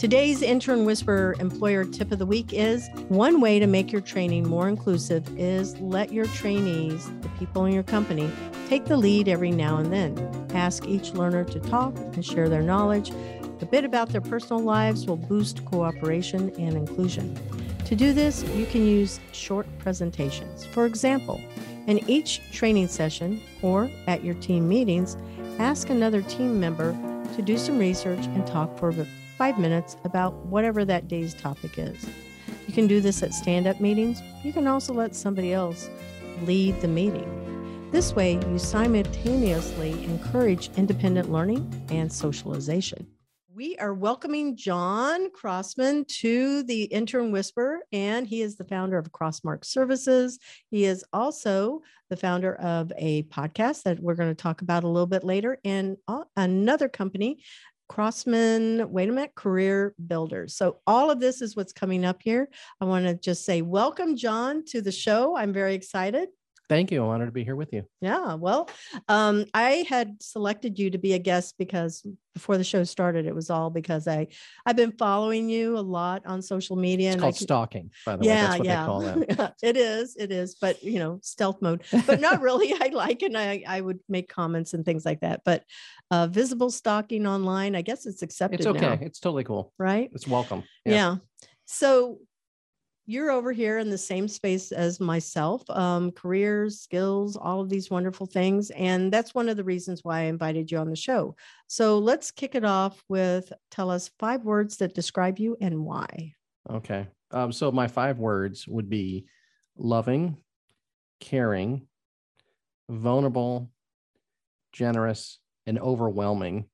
Today's Intern Whisperer Employer Tip of the Week is one way to make your training more inclusive is let your trainees, the people in your company, take the lead every now and then. Ask each learner to talk and share their knowledge. A bit about their personal lives will boost cooperation and inclusion. To do this, you can use short presentations. For example, in each training session or at your team meetings, ask another team member to do some research and talk for five minutes about whatever that day's topic is. You can do this at stand up meetings. You can also let somebody else lead the meeting. This way, you simultaneously encourage independent learning and socialization. We are welcoming John Crossman to the Intern Whisperer, and he is the founder of Crossmark Services. He is also the founder of a podcast that we're going to talk about a little bit later, and another company Crossman, wait a minute, career builders. So, all of this is what's coming up here. I want to just say, welcome, John, to the show. I'm very excited. Thank you. I'm honored to be here with you. Yeah. Well, um, I had selected you to be a guest because before the show started, it was all because I I've been following you a lot on social media. It's and called stalking, by the yeah, way. That's what yeah. they call that. it is. It is. But you know, stealth mode. But not really. I like it. And I I would make comments and things like that. But uh, visible stalking online, I guess it's accepted. It's okay. now, It's totally cool. right? It's welcome. yeah. So you're over here in the same space as myself um, careers skills all of these wonderful things and that's one of the reasons why i invited you on the show so let's kick it off with tell us five words that describe you and why Okay. Um, so my five words would be loving, caring, vulnerable, generous, and overwhelming.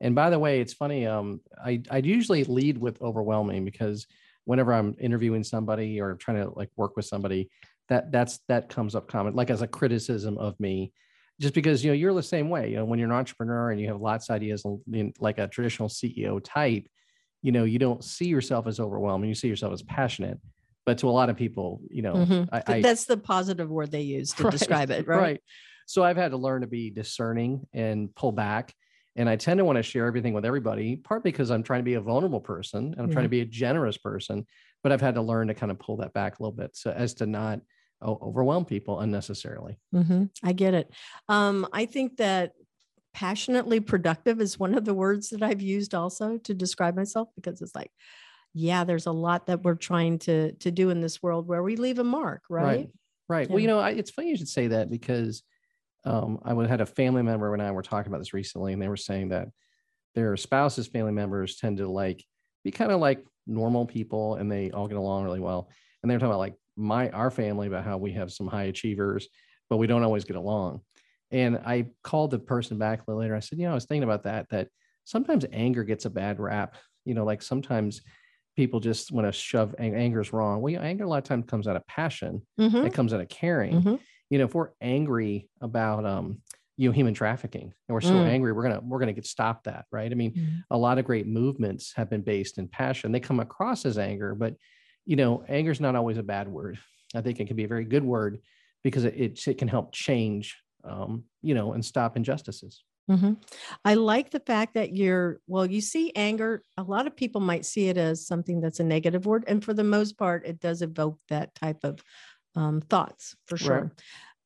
And by the way, it's funny. Um, I I usually lead with overwhelming because whenever I'm interviewing somebody or trying to like work with somebody, that that's that comes up common, like as a criticism of me, just because you know you're the same way. You know, when you're an entrepreneur and you have lots of ideas, like a traditional CEO type, you know, you don't see yourself as overwhelming. You see yourself as passionate. But to a lot of people, you know, Mhm. I, I that's the positive word they use to Right, describe it right? right, So I've had to learn to be discerning and pull back. And I tend to want to share everything with everybody, partly because I'm trying to be a vulnerable person and I'm trying to be a generous person. But I've had to learn to kind of pull that back a little bit so as to not overwhelm people unnecessarily. Mhm. i get it um, i think that passionately productive is one of the words that i've used also to describe myself because it's like yeah there's a lot that we're trying to to do in this world where we leave a mark right, Right. Well, Yeah. you know, I, it's funny you should say that because um, I would had a family member and I were talking about this recently, and they were saying that their spouses, family members tend to like be kind of like normal people, and they all get along really well. And they were talking about like my our family about how we have some high achievers, but we don't always get along. And I called the person back a little later. I said, you know, I was thinking about that. That sometimes anger gets a bad rap. You know, like sometimes people just want to shove anger is wrong. Well, anger a lot of times comes out of passion Mhm. it comes out of caring. Mhm. You know, if we're angry about um, you know, human trafficking and we're so Mm. angry, we're gonna we're gonna get stopped that, right? I mean, Mhm. a lot of great movements have been based in passion. They come across as anger, but you know, anger is not always a bad word. I think it can be a very good word because it it, it can help change um, you know, and stop injustices. Mhm. I like the fact that you're, well, you see anger. A lot of people might see it as something that's a negative word. And for the most part, it does evoke that type of um, thoughts for sure. Right.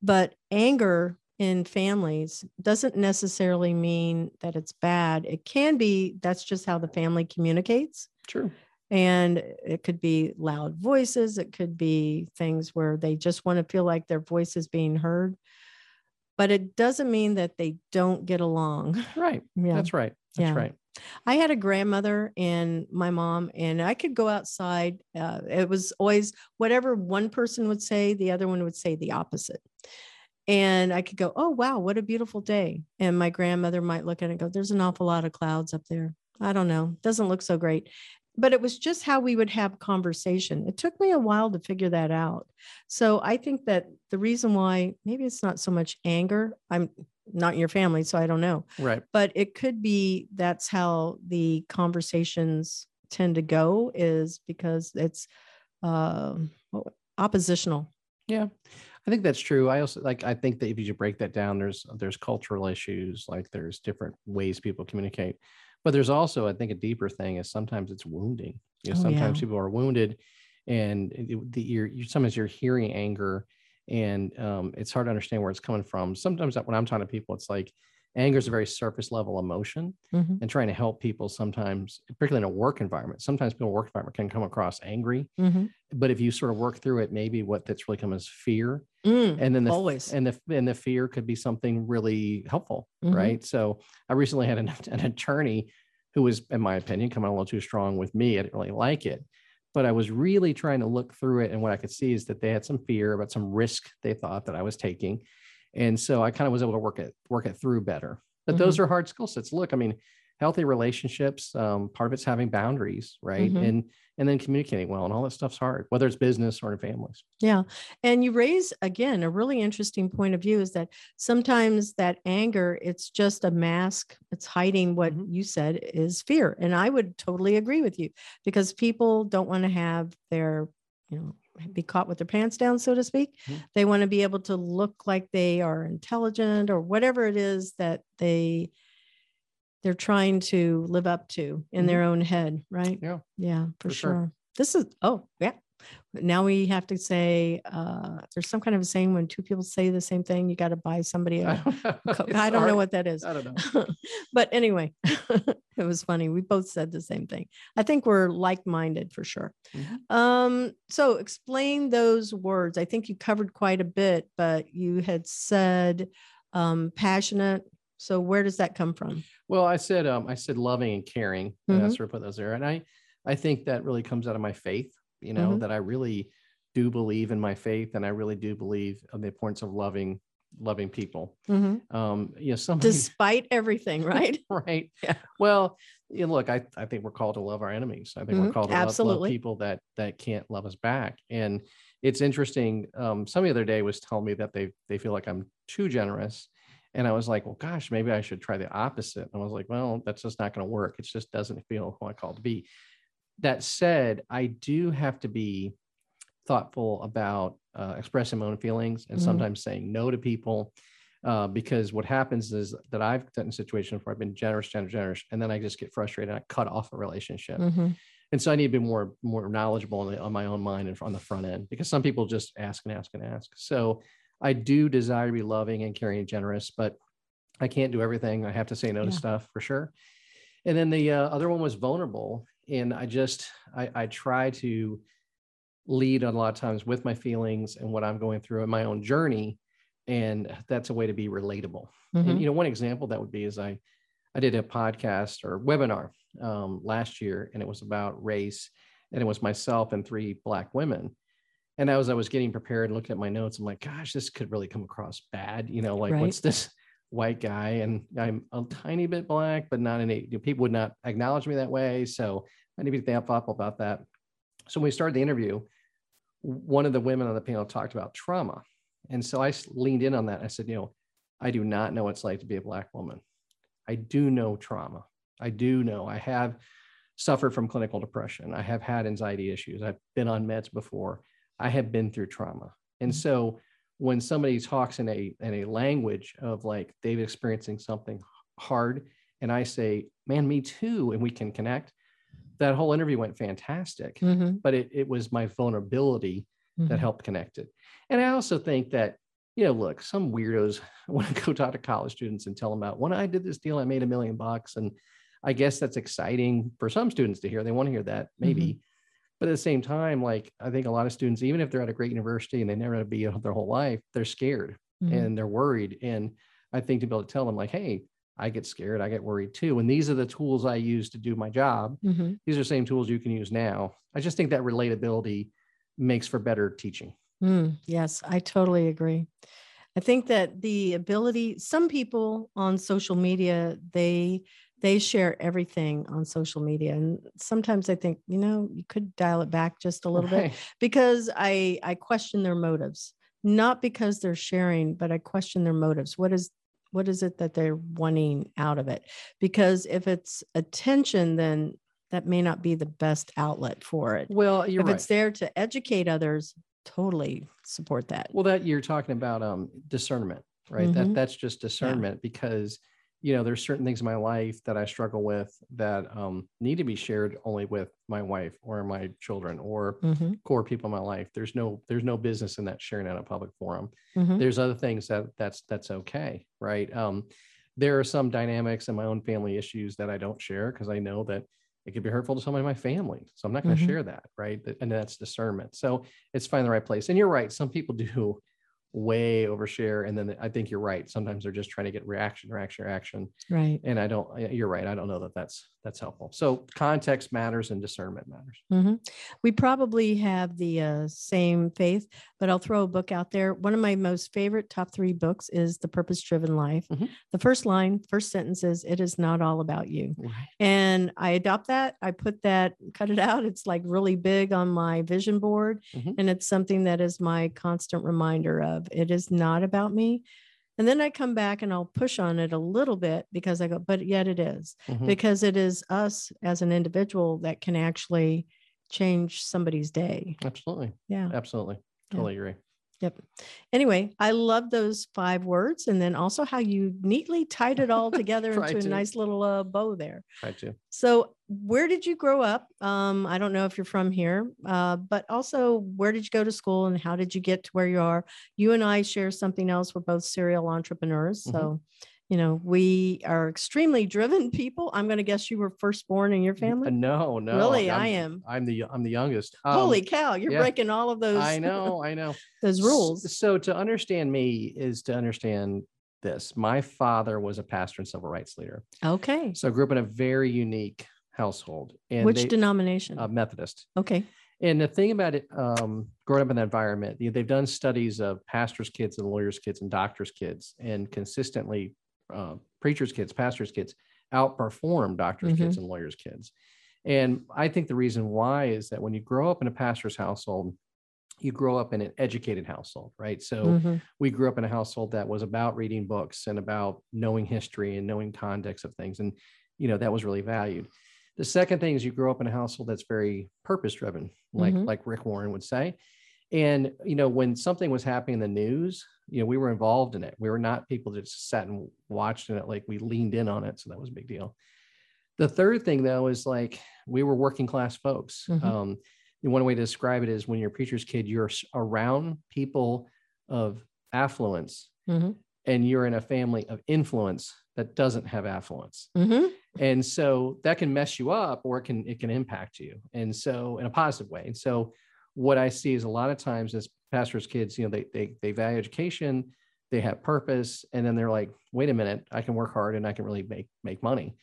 But anger in families doesn't necessarily mean that it's bad. It can be, that's just how the family communicates. True. And it could be loud voices, it could be things where they just want to feel like their voice is being heard. But it doesn't mean that they don't get along. Right. Yeah. That's right. That's Yeah. right. I had a grandmother and my mom, and I could go outside. Uh, it was always whatever one person would say, the other one would say the opposite. And I could go, Oh, wow, what a beautiful day. And my grandmother might look at it and go, There's an awful lot of clouds up there. I don't know. Doesn't look so great. But it was just how we would have conversation. It took me a while to figure that out. So I think that the reason why maybe it's not so much anger, I'm not in your family, so I don't know Right. but it could be that's how the conversations tend to go is because it's um, what- oppositional Yeah, I think that's true. I also like. I think that if you break that down, there's there's cultural issues. Like there's different ways people communicate. But there's also, I think, a deeper thing is sometimes it's wounding. You know, Oh, sometimes yeah. people are wounded, and it- the you're, you sometimes you're hearing anger, and um, it's hard to understand where it's coming from. Sometimes when I'm talking to people, it's like anger is a very surface level emotion, Mhm. and trying to help people sometimes, particularly in a work environment, sometimes people in a work environment can come across angry. Mhm. But if you sort of work through it, maybe what that's really come is fear, Mm, and then the always. and the and the fear could be something really helpful, Mhm. right? So I recently had an, an attorney who was, in my opinion, coming a little too strong with me. I didn't really like it, but I was really trying to look through it, and what I could see is that they had some fear about some risk they thought that I was taking, and so I kind of was able to work it work it through better. But those mm-hmm. are hard skill sets. Look, I mean, healthy relationships, um, part of it's having boundaries, right? Mhm. And and then communicating well, and all that stuff's hard, whether it's business or in families. Yeah. And you raise again a really interesting point of view is that sometimes that anger, it's just a mask. It's hiding what Mhm. you said is fear. And I would totally agree with you because people don't want to have their, you know, be caught with their pants down, so to speak. Mhm. They want to be able to look like they are intelligent or whatever it is that they they're trying to live up to in Mhm. their own head, right? Yeah. Yeah, for, For sure. sure. This is oh yeah. Now we have to say uh there's some kind of a saying when two people say the same thing, you got to buy somebody a co- It's I don't know what that is. I don't know. but anyway, it was funny. We both said the same thing. I think we're like-minded for sure. Mhm. Um, so explain those words. I think you covered quite a bit, but you had said um passionate. So where does that come from? Well, I said um, I said loving and caring, and Mhm. I sort of put those there, and I I think that really comes out of my faith. You know Mhm. that I really do believe in my faith, and I really do believe in the importance of loving loving people. Mhm. Um, you know, somebody Despite everything, right? right. Yeah. Well, you know, look, I, I think we're called to love our enemies. I think we're Mhm. called to love, love Absolutely. people that that can't love us back. And it's interesting. Um, somebody the other day was telling me that they they feel like I'm too generous. And I was like, well, gosh, maybe I should try the opposite. And I was like, well, that's just not going to work. It just doesn't feel who I call to be. That said, I do have to be thoughtful about uh, expressing my own feelings and Mhm. sometimes saying no to people uh, because what happens is that I've gotten in situations where I've been generous, generous, generous, and then I just get frustrated and I cut off a relationship. Mhm. And so I need to be more more knowledgeable on, the, on my own mind and on the front end because some people just ask and ask and ask. So I do desire to be loving and caring and generous, but I can't do everything. I have to say no to stuff for sure. And then the uh, other one was vulnerable, and I just I, I try to lead a lot of times with my feelings and what I'm going through in my own journey, and that's a way to be relatable. Mhm. And you know, one example that would be is I I did a podcast or webinar um, last year, and it was about race, and it was myself and three black women. And as I was getting prepared and looking at my notes, I'm like, gosh, this could really come across bad. You know, like Right. what's this white guy? And I'm a tiny bit black, but not any you know, people would not acknowledge me that way. So I need to be thoughtful about that. So when we started the interview, one of the women on the panel talked about trauma. And so I leaned in on that. I said, you know, I do not know what it's like to be a black woman. I do know trauma. I do know I have suffered from clinical depression. I have had anxiety issues. I've been on meds before. I have been through trauma. And Mhm. so when somebody talks in a in a language of like they've experiencing something hard and I say, "Man, me too," and we can connect, that whole interview went fantastic. Mhm. But it, it was my vulnerability that Mhm. helped connect it. And I also think that, you know, look, some weirdos want to go talk to college students and tell them about when I did this deal, I made a million bucks. And I guess that's exciting for some students to hear. They want to hear that, maybe. But at the same time, like I think a lot of students, even if they're at a great university and they never had to be their whole life, they're scared Mhm. and they're worried. And I think to be able to tell them, like, hey, I get scared, I get worried too. And these are the tools I use to do my job. Mhm. These are the same tools you can use now. I just think that relatability makes for better teaching. Mm, yes, I totally agree. I think that the ability, some people on social media, they they share everything on social media. And sometimes I think, you know, you could dial it back just a little bit because I I question their motives. Not because they're sharing, but I question their motives. What is what is it that they're wanting out of it? Because if it's attention, then that may not be the best outlet for it. Well, you're if right. it's there to educate others, totally support that. Well, that you're talking about um discernment, right? Mhm. That that's just discernment because you know, there's certain things in my life that I struggle with that um, need to be shared only with my wife or my children or Mhm, core people in my life. There's no there's no business in that sharing at a public forum. mhm. There's other things that that's that's okay, right? Um, there are some dynamics in my own family issues that I don't share because I know that it could be hurtful to somebody in my family. So I'm not going to Mhm. share that, right? And that's discernment. So it's finding the right place. And you're right. Some people do way overshare, and then I think you're right. Sometimes they're just trying to get reaction, reaction, reaction. Right. And I don't. You're right. I don't know that that's that's helpful. So context matters and discernment matters. hmm We probably have the uh, same faith, but I'll throw a book out there. One of my most favorite top three books is The Purpose Driven Life. Mhm. The first line, first sentence is, It is not all about you. Right. And I adopt that. I put that, cut it out. It's like really big on my vision board. Mhm. And it's something that is my constant reminder of it is not about me. And then I come back and I'll push on it a little bit because I go, but yet it is Mhm. because it is us as an individual that can actually change somebody's day. Absolutely. Yeah. Absolutely. Yeah. Totally agree. Yep. Anyway, I love those five words. And then also how you neatly tied it all together into a nice little uh, bow there. Try to. So, where did you grow up? Um, I don't know if you're from here, uh, but also where did you go to school and how did you get to where you are? You and I share something else. We're both serial entrepreneurs. Mhm. So, you know, we are extremely driven people. I'm going to guess you were first born in your Uh, family. No, no. Really, I I'm- I'm the I'm the youngest. Um, Holy cow, you're yeah. breaking all of those I know, I know. those rules. So to understand me is to understand this. My father was a pastor and civil rights leader. Okay. So I grew up in a very unique household. And Which they- denomination? uh, Methodist. okay. And the thing about it, um, growing up in that environment, they've done studies of pastors' kids and lawyers' kids and doctors' kids, and consistently, uh, preachers' kids, pastors' kids outperform doctors' kids and lawyers' kids. And I think the reason why is that when you grow up in a pastor's household, you grow up in an educated household, right? So Mhm. we grew up in a household that was about reading books and about knowing history and knowing context of things, and you know that was really valued. The second thing is you grow up in a household that's very purpose driven, like Mhm. like Rick Warren would say. And you know when something was happening in the news, you know we were involved in it. We were not people that just sat and watched in it, like we leaned in on it, so that was a big deal. The third thing though is like we were working class folks. Mhm. Um, one way to describe it is when you're a preacher's kid, you're around people of affluence Mhm. and you're in a family of influence that doesn't have affluence Mhm. and so that can mess you up or it can it can impact you and so in a positive way and so what i see is a lot of times as pastors kids you know they they, they value education they have purpose and then they're like wait a minute i can work hard and i can really make make money.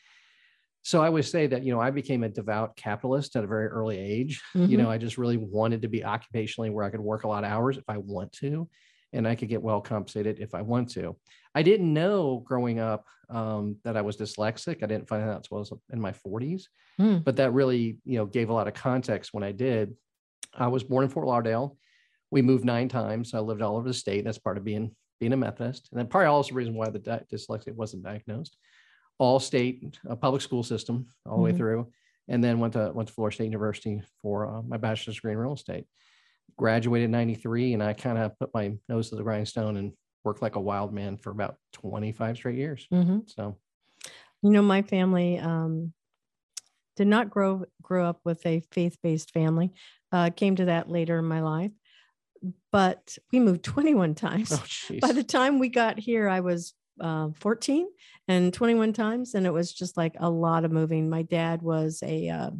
So i would say that you know i became a devout capitalist at a very early age. You know i just really wanted to be occupationally where i could work a lot of hours if i want to and i could get well compensated if i want to. I didn't know growing up um, that i was dyslexic. I didn't find out until i was in my 40s Mm. but that really you know gave a lot of context when i did i was born in fort lauderdale we moved nine times i lived all over the state that's part of being being a methodist and then probably also the reason why the di- dyslexia wasn't diagnosed all state uh, public school system all the way Mhm. through and then went to went to Florida State University for uh, my bachelor's degree in real estate. Graduated in 93 and I kind of put my nose to the grindstone and worked like a wild man for about 25 straight years. Mhm. So You know, my family um, did not grow grow up with a faith based family. Uh, came to that later in my life, but we moved 21 times. oh. By the time we got here, I was uh, 14 and 21 times, and it was just like a lot of moving. My dad was a uh,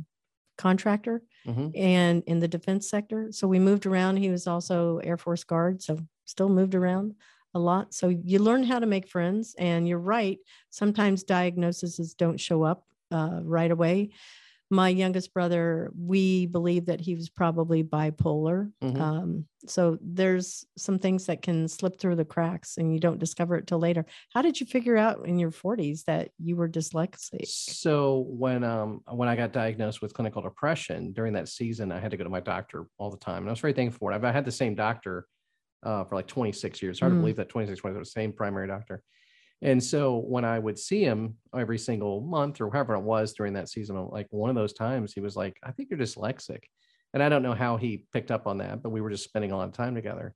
contractor Mhm. and in the defense sector, so we moved around. He was also Air Force guard, so still moved around a lot. So you learn how to make friends, and you're right. Sometimes diagnoses don't show up uh, right away. My youngest brother, we believe that he was probably bipolar. Mhm. Um, so there's some things that can slip through the cracks and you don't discover it till later. How did you figure out in your 40s that you were dyslexic? So when um when I got diagnosed with clinical depression during that season, I had to go to my doctor all the time. And I was very thankful for it. I've I had the same doctor uh, for like 26 years. Hard Mm. to believe that 26, 27, the same primary doctor. And so when I would see him every single month or however it was during that season, like one of those times, he was like, I think you're dyslexic. And I don't know how he picked up on that, but we were just spending a lot of time together.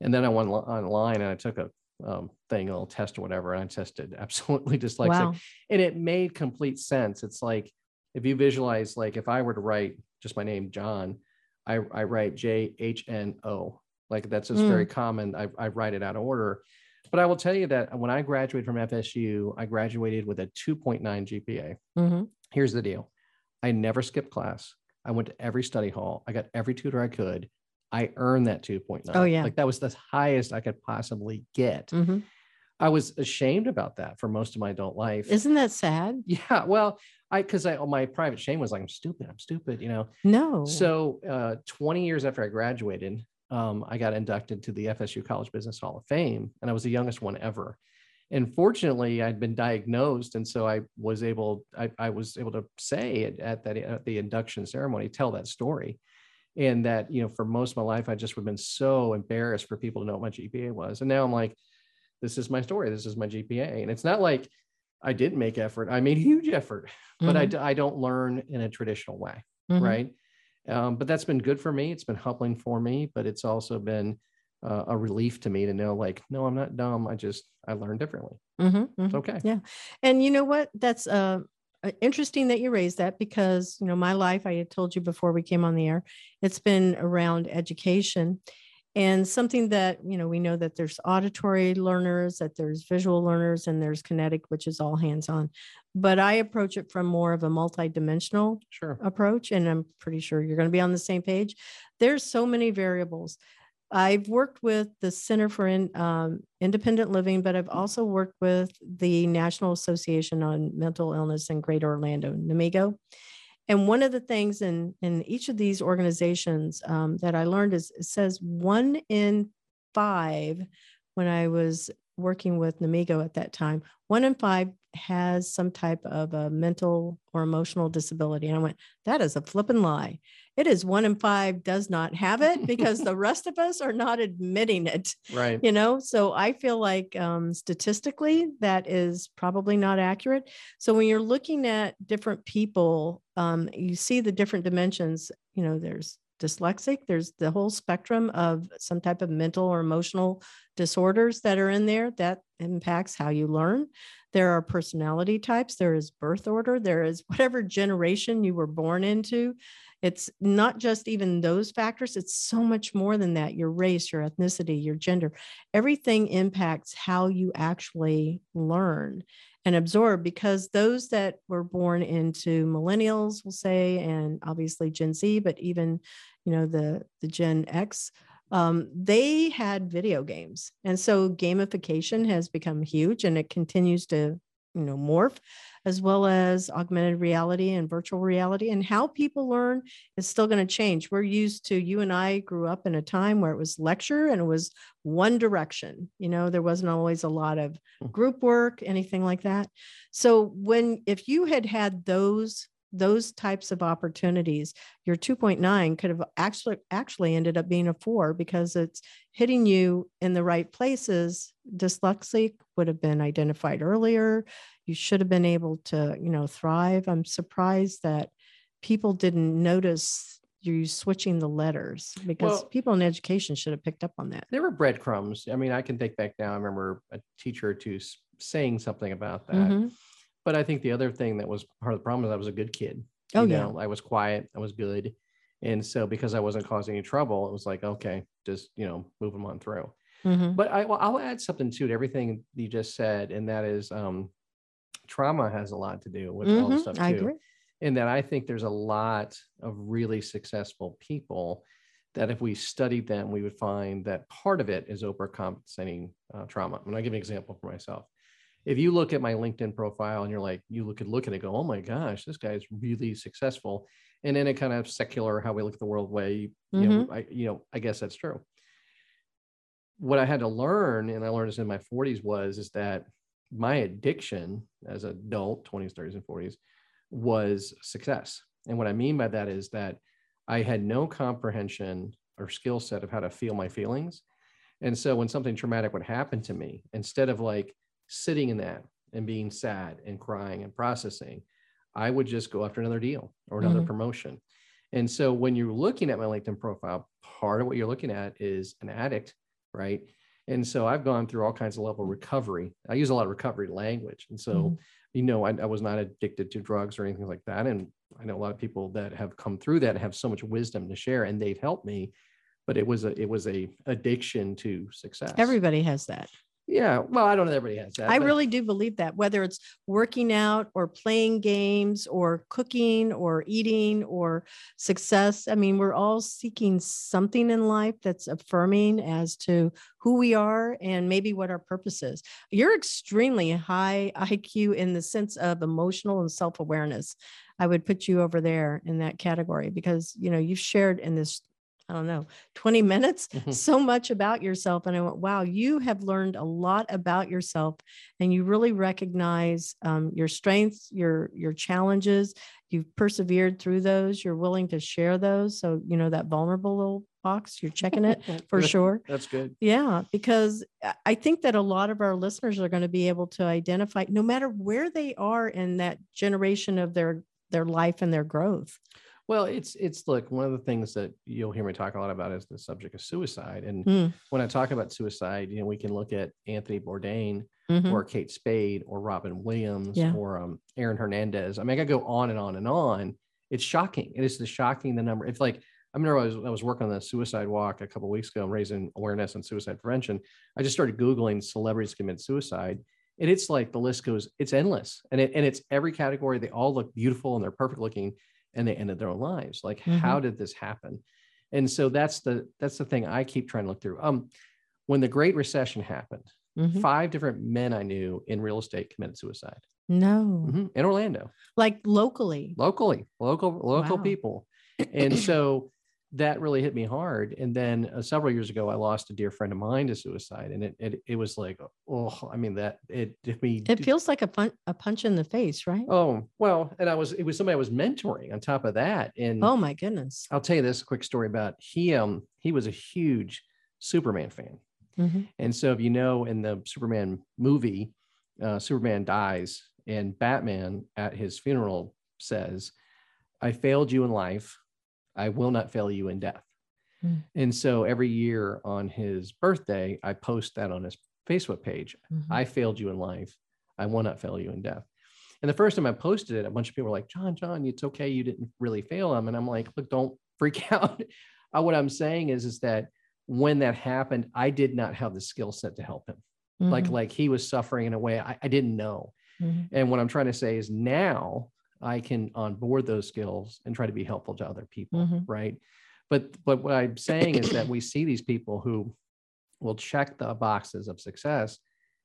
And then I went online and I took a um, thing, a little test or whatever, and I tested absolutely dyslexic, Wow. and it made complete sense. It's like if you visualize, like if I were to write just my name, John, I, I write J H N O, like that's just very common. I, I write it out of order. But I will tell you that when I graduated from FSU, I graduated with a 2.9 GPA. Mhm. Here's the deal I never skipped class. I went to every study hall. I got every tutor I could. I earned that 2.9. Oh, yeah. Like that was the highest I could possibly get. Mhm. I was ashamed about that for most of my adult life. Isn't that sad? yeah. Well, I, cause I, my private shame was like, I'm stupid. I'm stupid, you know? No. So, uh, 20 years after I graduated, um, I got inducted to the FSU College Business Hall of Fame, and I was the youngest one ever. And fortunately, I'd been diagnosed, and so I was able, I, I was able to say at, at that at the induction ceremony, tell that story, and that you know, for most of my life, I just would have been so embarrassed for people to know what my GPA was, and now I'm like, this is my story, this is my GPA, and it's not like I didn't make effort, I made huge effort, but I, Mhm. d- I don't learn in a traditional way Mhm. right? Um, but that's been good for me. It's been humbling for me, but it's also been uh, a relief to me to know, like, no, I'm not dumb. I just I learn differently. Mhm, mhm. It's okay. Yeah. And you know what? That's uh, interesting that you raised that because, you know, my life, I had told you before we came on the air, it's been around education and something that, you know, we know that there's auditory learners, that there's visual learners, and there's kinetic, which is all hands on. But I approach it from more of a multidimensional Sure. approach, and I'm pretty sure you're going to be on the same page. There's so many variables. I've worked with the Center for In- um, Independent Living, but I've also worked with the National Association on Mental Illness in Greater Orlando, NAMIGO. And one of the things in, in each of these organizations um, that I learned is it says one in five, when I was working with NAMIGO at that time, one in five has some type of a mental or emotional disability. And I went, that is a flippin' lie. It is one in five does not have it because the rest of us are not admitting it Right. you know? So i feel like um, statistically that is probably not accurate. So when you're looking at different people um, you see the different dimensions you know there's dyslexic there's the whole spectrum of some type of mental or emotional disorders that are in there that impacts how you learn. There are personality types there is birth order there is whatever generation you were born into it's not just even those factors it's so much more than that your race your ethnicity your gender. Everything impacts how you actually learn and absorb because those that were born into millennials we'll say and obviously gen z but even you know the the gen x um, they had video games. And so gamification has become huge and it continues to you know morph as well as augmented reality and virtual reality. And how people learn is still going to change. We're used to you and i grew up in a time where it was lecture and it was one direction. You know there wasn't always a lot of Mm. group work anything like that. So when if you had had those those types of opportunities your 2.9 could have actually actually ended up being a 4 because it's hitting you in the right places dyslexic would have been identified earlier you should have been able to you know thrive i'm surprised that people didn't notice you switching the letters because Well- people in education should have picked up on that There were breadcrumbs. I mean, I can think back now. I remember a teacher or two saying something about that. Mhm. But I think the other thing that was part of the problem is I was a good kid. Oh, You yeah. I was quiet. I was good. And so because I wasn't causing any trouble, it was like, okay, just, you know, move them on through. Mhm. But I, well, I'll add something to it, everything you just said, and that is um, trauma has a lot to do with all this Mhm. stuff i agree And that I think there's a lot of really successful people that if we studied them, we would find that part of it is overcompensating uh, trauma. And I'll give an example for myself. If you look at my LinkedIn profile and you're like, you look could look at it, and go, oh my gosh, this guy's really successful. And in a kind of secular, how we look at the world way, you know, mm-hmm. I, you know, I guess that's true what I had to learn, and I learned this in my 40s, was is that my addiction as an adult, 20s, 30s, and 40s, was success. And what I mean by that is that I had no comprehension or skill set of how to feel my feelings. And so when something traumatic would happen to me, instead of like sitting in that and being sad and crying and processing, I would just go after another deal or another Mhm. promotion. And so when you're looking at my LinkedIn profile, part of what you're looking at is an addict, right? And so I've gone through all kinds of level of recovery. I use a lot of recovery language. And so, Mhm. you know, I, I was not addicted to drugs or anything like that. And I know a lot of people that have come through that have so much wisdom to share and they've helped me. But it was a it was a addiction to success. Everybody has that. Yeah. Well, I don't know everybody has that. I but- really do believe that, whether it's working out or playing games or cooking or eating or success. I mean, we're all seeking something in life that's affirming as to who we are and maybe what our purpose is. You're extremely high IQ in the sense of emotional and self awareness. I would put you over there in that category because, you know, you've shared in this. I don't know, 20 minutes, Mhm. so much about yourself. And I went, wow, you have learned a lot about yourself and you really recognize um, your strengths, your, your challenges. You've persevered through those. You're willing to share those. So, you know, that vulnerable little box, you're checking it for sure. That's good. Yeah, because I think that a lot of our listeners are going to be able to identify, no matter where they are in that generation of their their life and their growth. Well, it's it's look, one of the things that you'll hear me talk a lot about is the subject of suicide. And Mm, when I talk about suicide, you know, we can look at Anthony Bourdain mhm. or Kate Spade or Robin Williams Yeah. or um, Aaron Hernandez. I mean, I could go on and on and on. It's shocking. It is the shocking the number. It's like I remember I was I was working on the suicide walk a couple of weeks ago, raising awareness on suicide prevention. I just started googling celebrities commit suicide, and it's like the list goes. It's endless, and it and it's every category. They all look beautiful and they're perfect looking, and they ended their own lives. Like, Mhm. how did this happen? And so that's the that's the thing I keep trying to look through. Um, when the Great Recession happened, Mhm. five different men I knew in real estate committed suicide No, Mhm. in Orlando, like locally. locally, local, local Wow. people. And so that really hit me hard. And then uh, several years ago, I lost a dear friend of mine to suicide, and it it, it was like, oh, I mean that it did me. It feels like a punch, a punch in the face, right? Oh well, and I was it was somebody I was mentoring on top of that, and Oh my goodness. I'll tell you this quick story about he um he was a huge Superman fan. Mhm. And so, if you know, in the Superman movie, uh, Superman dies, and Batman at his funeral says, I failed you in life. I will not fail you in death. Mm. And so, every year on his birthday, I post that on his Facebook page. Mhm. I failed you in life. I will not fail you in death. And the first time I posted it, a bunch of people were like, John, John, it's okay. You didn't really fail him. And I'm like, look, don't freak out. Uh, what I'm saying is, is that when that happened, I did not have the skill set to help him. Like, Mhm. like he was suffering in a way I, I didn't know. Mhm. And what I'm trying to say is now I can onboard those skills and try to be helpful to other people. Mhm. Right. But but what I'm saying is that we see these people who will check the boxes of success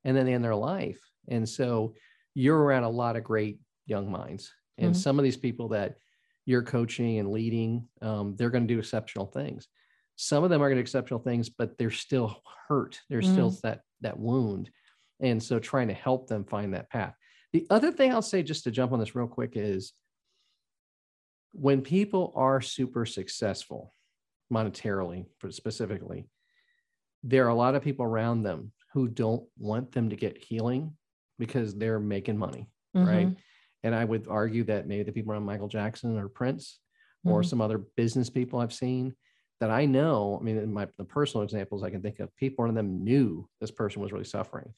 and then they end their life. And so you're around a lot of great young minds. And Mhm. some of these people that you're coaching and leading, um, they're going to do exceptional things. Some of them are going to do exceptional things, but they're still hurt. There's still that that wound. And so trying to help them find that path. The other thing I'll say, just to jump on this real quick, is when people are super successful monetarily, for specifically, there are a lot of people around them who don't want them to get healing because they're making money, right? Mhm. And I would argue that maybe the people around Michael Jackson or Prince or Mhm. some other business people I've seen that I know, I mean, in my the personal examples I can think of, people of them knew this person was really suffering,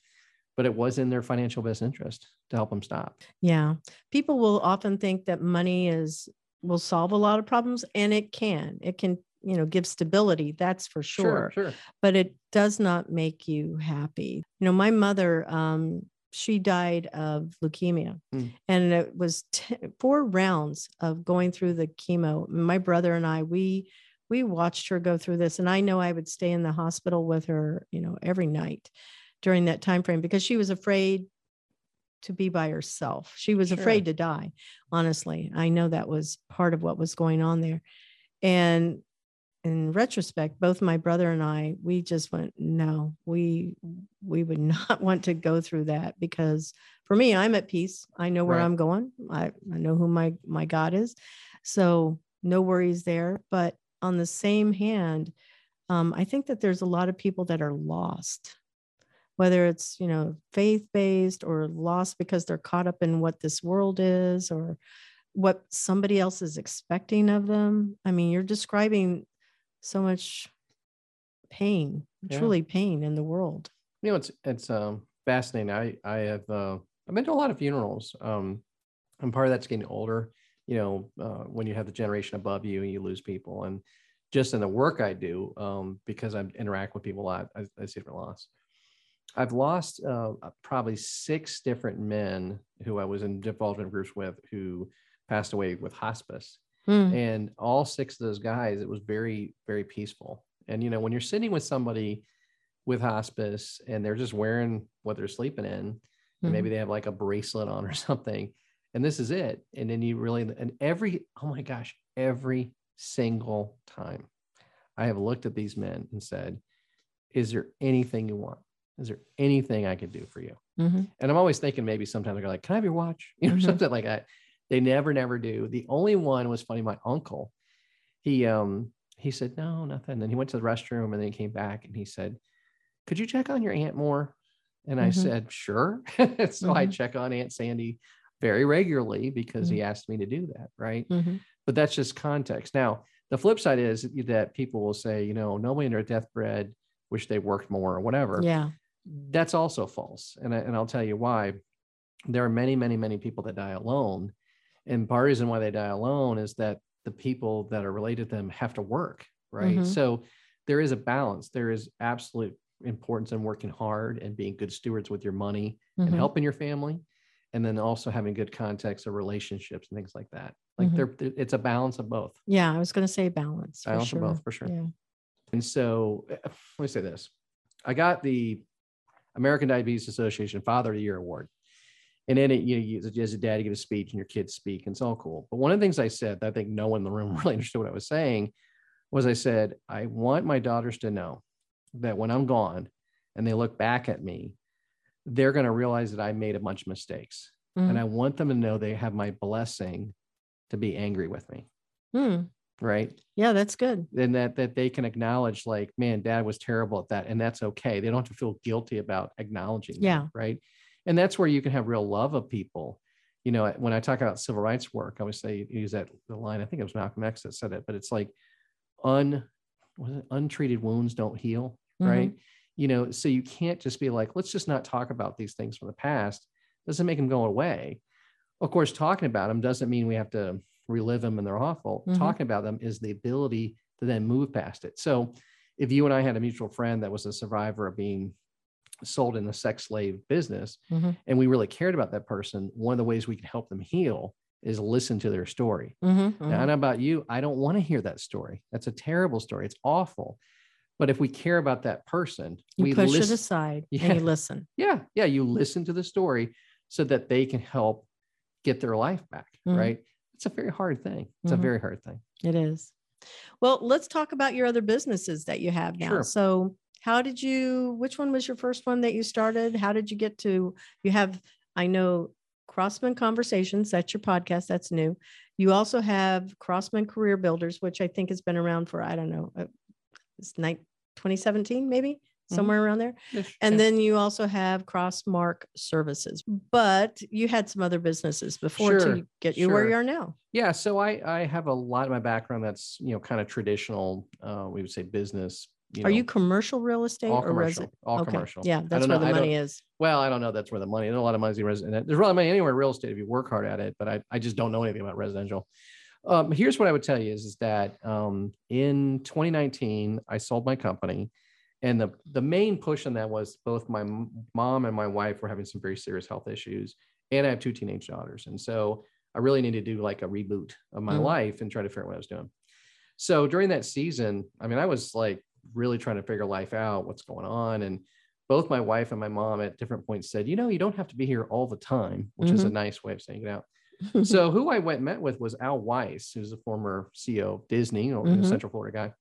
but it was in their financial best interest to help them stop. Yeah. People will often think that money is will solve a lot of problems and it can. It can, you know, give stability, that's for sure. sure. But it does not make you happy. You know, my mother um she died of leukemia Mm. and it was t- four rounds of going through the chemo. My brother and I we we watched her go through this and I know I would stay in the hospital with her, you know, every night during that time frame because she was afraid to be by herself. She was Sure. afraid to die, honestly. I know that was part of what was going on there. And in retrospect, both my brother and I, we just went, no, we we would not want to go through that because for me, I'm at peace. I know where Right. I'm going. I, I know who my my God is. So no worries there. But on the same hand, um, I think that there's a lot of people that are lost whether it's you know faith based or lost because they're caught up in what this world is or what somebody else is expecting of them i mean you're describing so much pain Yeah. truly pain in the world. you know it's it's um fascinating i i have uh i've been to a lot of funerals um and part of that's getting older you know uh, when you have the generation above you and you lose people and just in the work i do um because i interact with people a lot i, I see different loss i've lost uh, probably six different men who i was in involvement groups with who passed away with hospice. Hmm. and all six of those guys it was very very peaceful. And you know when you're sitting with somebody with hospice and they're just wearing what they're sleeping in and maybe they have like a bracelet on or something and this is it and then you really and every oh my gosh every single time i have looked at these men and said is there anything you want is there anything i could do for you Mhm. and i'm always thinking maybe sometimes they're like can i have your watch you know Mhm. something like that they never never do the only one was funny my uncle he um he said no nothing and he went to the restroom and then he came back and he said could you check on your aunt more and i Mhm. said sure so i Mhm. check on aunt sandy very regularly because he asked me to do that right Mhm. but that's just context now the flip side is that people will say you know nobody in their deathbed wish they worked more or whatever Yeah. That's also false and, I, and i'll tell you why there are many many many people that die alone and part of the reason why they die alone is that the people that are related to them have to work right Mhm. so there is a balance there is absolute importance in working hard and being good stewards with your money and Mhm. helping your family and then also having good context of relationships and things like that like Mhm. there it's a balance of both Yeah. I was going to say balance. Balance sure. of both for sure Yeah. and so let me say this I got the American Diabetes Association Father of the Year Award. And in it, you know, you, as a dad, you give a speech and your kids speak, and it's all cool. But one of the things I said that I think no one in the room really understood what I was saying was I said, I want my daughters to know that when I'm gone and they look back at me, they're going to realize that I made a bunch of mistakes. Mhm. And I want them to know they have my blessing to be angry with me. Hmm. Right. Yeah. That's good. and that that they can acknowledge like man dad was terrible at that and that's okay they don't have to feel guilty about acknowledging that, Yeah. right and that's where you can have real love of people you know when i talk about civil rights work i always say use that the line i think it was malcolm x that said it but it's like un it untreated wounds don't heal Mhm. right you know so you can't just be like let's just not talk about these things from the past doesn't make them go away of course talking about them doesn't mean we have to relive them and they're awful Mhm. talking about them is the ability to then move past it so if you and i had a mutual friend that was a survivor of being sold in the sex slave business Mhm. and we really cared about that person one of the ways we can help them heal is listen to their story Mhm. now, I don't know about you. I don't want to hear that story. That's a terrible story. It's awful. But if we care about that person, You we push it aside Yeah. and you listen. Yeah, yeah. You listen to the story so that they can help get their life back. Mhm. Right. It's a very hard thing. It's Mhm. a very hard thing. It is. Well, let's talk about your other businesses that you have now. Sure. So, how did you, which one was your first one that you started? How did you get to, you have, I know, Crossman Conversations, that's your podcast, that's new. You also have Crossman Career Builders, which I think has been around for, I don't know, uh, it's night 2017, maybe Somewhere around there. And then you also have Crossmark Services, but you had some other businesses before Sure, to get you where you are now. yeah. So I I have a lot of my background that's you know kind of traditional. Uh, we would say business. You Are know, you commercial real estate all or commercial? resident? All Okay. commercial. Yeah, that's where know- the money is. Well, I don't know. That's where the money. There's a lot of money in resident. There's really money anywhere in real estate if you work hard at it. But I, I just don't know anything about residential. Um, here's what I would tell you is, is that um, in 2019 I sold my company, and the the main push on that was both my mom and my wife were having some very serious health issues, and I have two teenage daughters, and so I really needed to do like a reboot of my Mhm. life and try to figure out what I was doing. So during that season, I mean, I was like really trying to figure life out, what's going on, and both my wife and my mom at different points said, you know, you don't have to be here all the time, which is a nice way of saying it out. so who I went and met with was Al Weiss, who's a former CEO of Disney, or Mhm. Central Florida guy.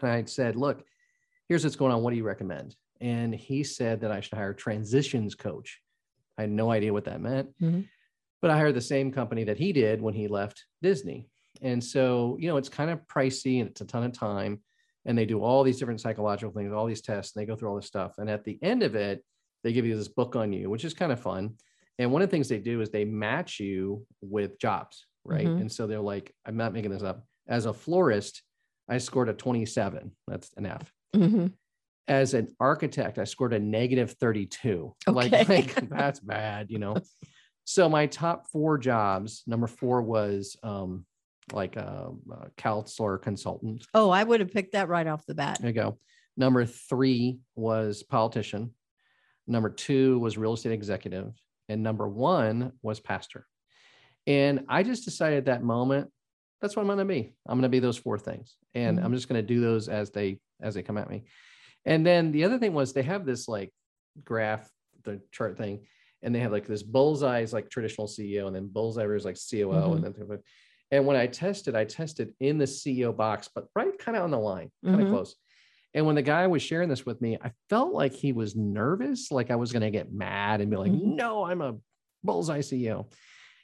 And I said, look, here's what's going on. What do you recommend? And he said that I should hire a transitions coach. I had no idea what that meant, Mhm. but I hired the same company that he did when he left Disney. And so, you know, it's kind of pricey and it's a ton of time. And they do all these different psychological things, all these tests, and they go through all this stuff. And at the end of it, they give you this book on you, which is kind of fun. And one of the things they do is they match you with jobs, right? Mhm. And so they're like, I'm not making this up. As a florist, I scored a 27. That's an F. Mhm. As an architect, I scored a negative 32. Like, Okay. like that's bad, you know. So my top four jobs, number four was um, like a, a counselor consultant. Oh, I would have picked that right off the bat. There you go. Number three was politician. Number two was real estate executive. And number one was pastor. And I just decided at that moment, that's what I'm going to be. I'm going to be those four things. And Mhm. I'm just going to do those as they as they come at me. And then the other thing was they have this like graph, the chart thing, and they have like this bullseye is like traditional CEO, and then bullseye is like COO, Mhm. and then and when I tested, I tested in the CEO box, but right kind of on the line, kind of Mhm. close. And when the guy was sharing this with me, I felt like he was nervous, like I was going to get mad and be like, Mhm. no, I'm a bullseye CEO.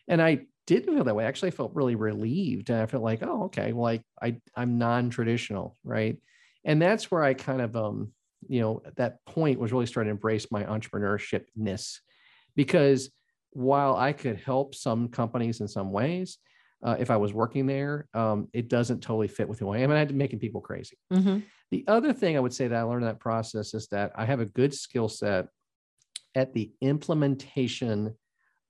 And I didn't feel that way. Actually, I felt really relieved. And I felt like, oh, okay, well, I, I I'm non-traditional, right? And that's where I kind of um, you know, at that point was really starting to embrace my entrepreneurshipness because while I could help some companies in some ways, uh, if I was working there, um, it doesn't totally fit with who I am. And I'm making people crazy. Mhm. The other thing I would say that I learned in that process is that I have a good skill set at the implementation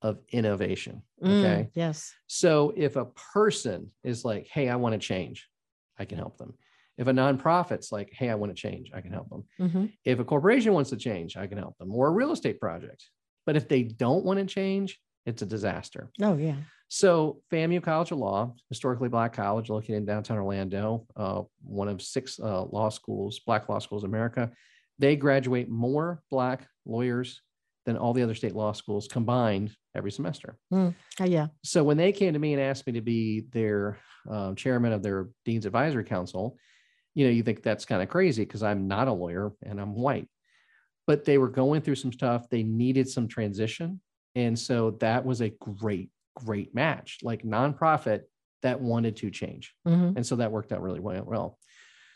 of innovation. Mm, Okay. yes. So if a person is like, hey, I want to change, I can help them. If a nonprofit's like, hey, I want to change, I can help them. Mhm. If a corporation wants to change, I can help them, or a real estate project. But if they don't want to change, it's a disaster. Oh, yeah. So FAMU College of Law, historically black college located in downtown Orlando, uh, one of six uh, law schools, black law schools in America. They graduate more black lawyers than all the other state law schools combined every semester. Oh, yeah. So when they came to me and asked me to be their um, chairman of their dean's advisory council, you know, you think that's kind of crazy because I'm not a lawyer and I'm white. But they were going through some stuff. They needed some transition. And so that was a great, great match, like nonprofit that wanted to change. Mhm. And so that worked out really well.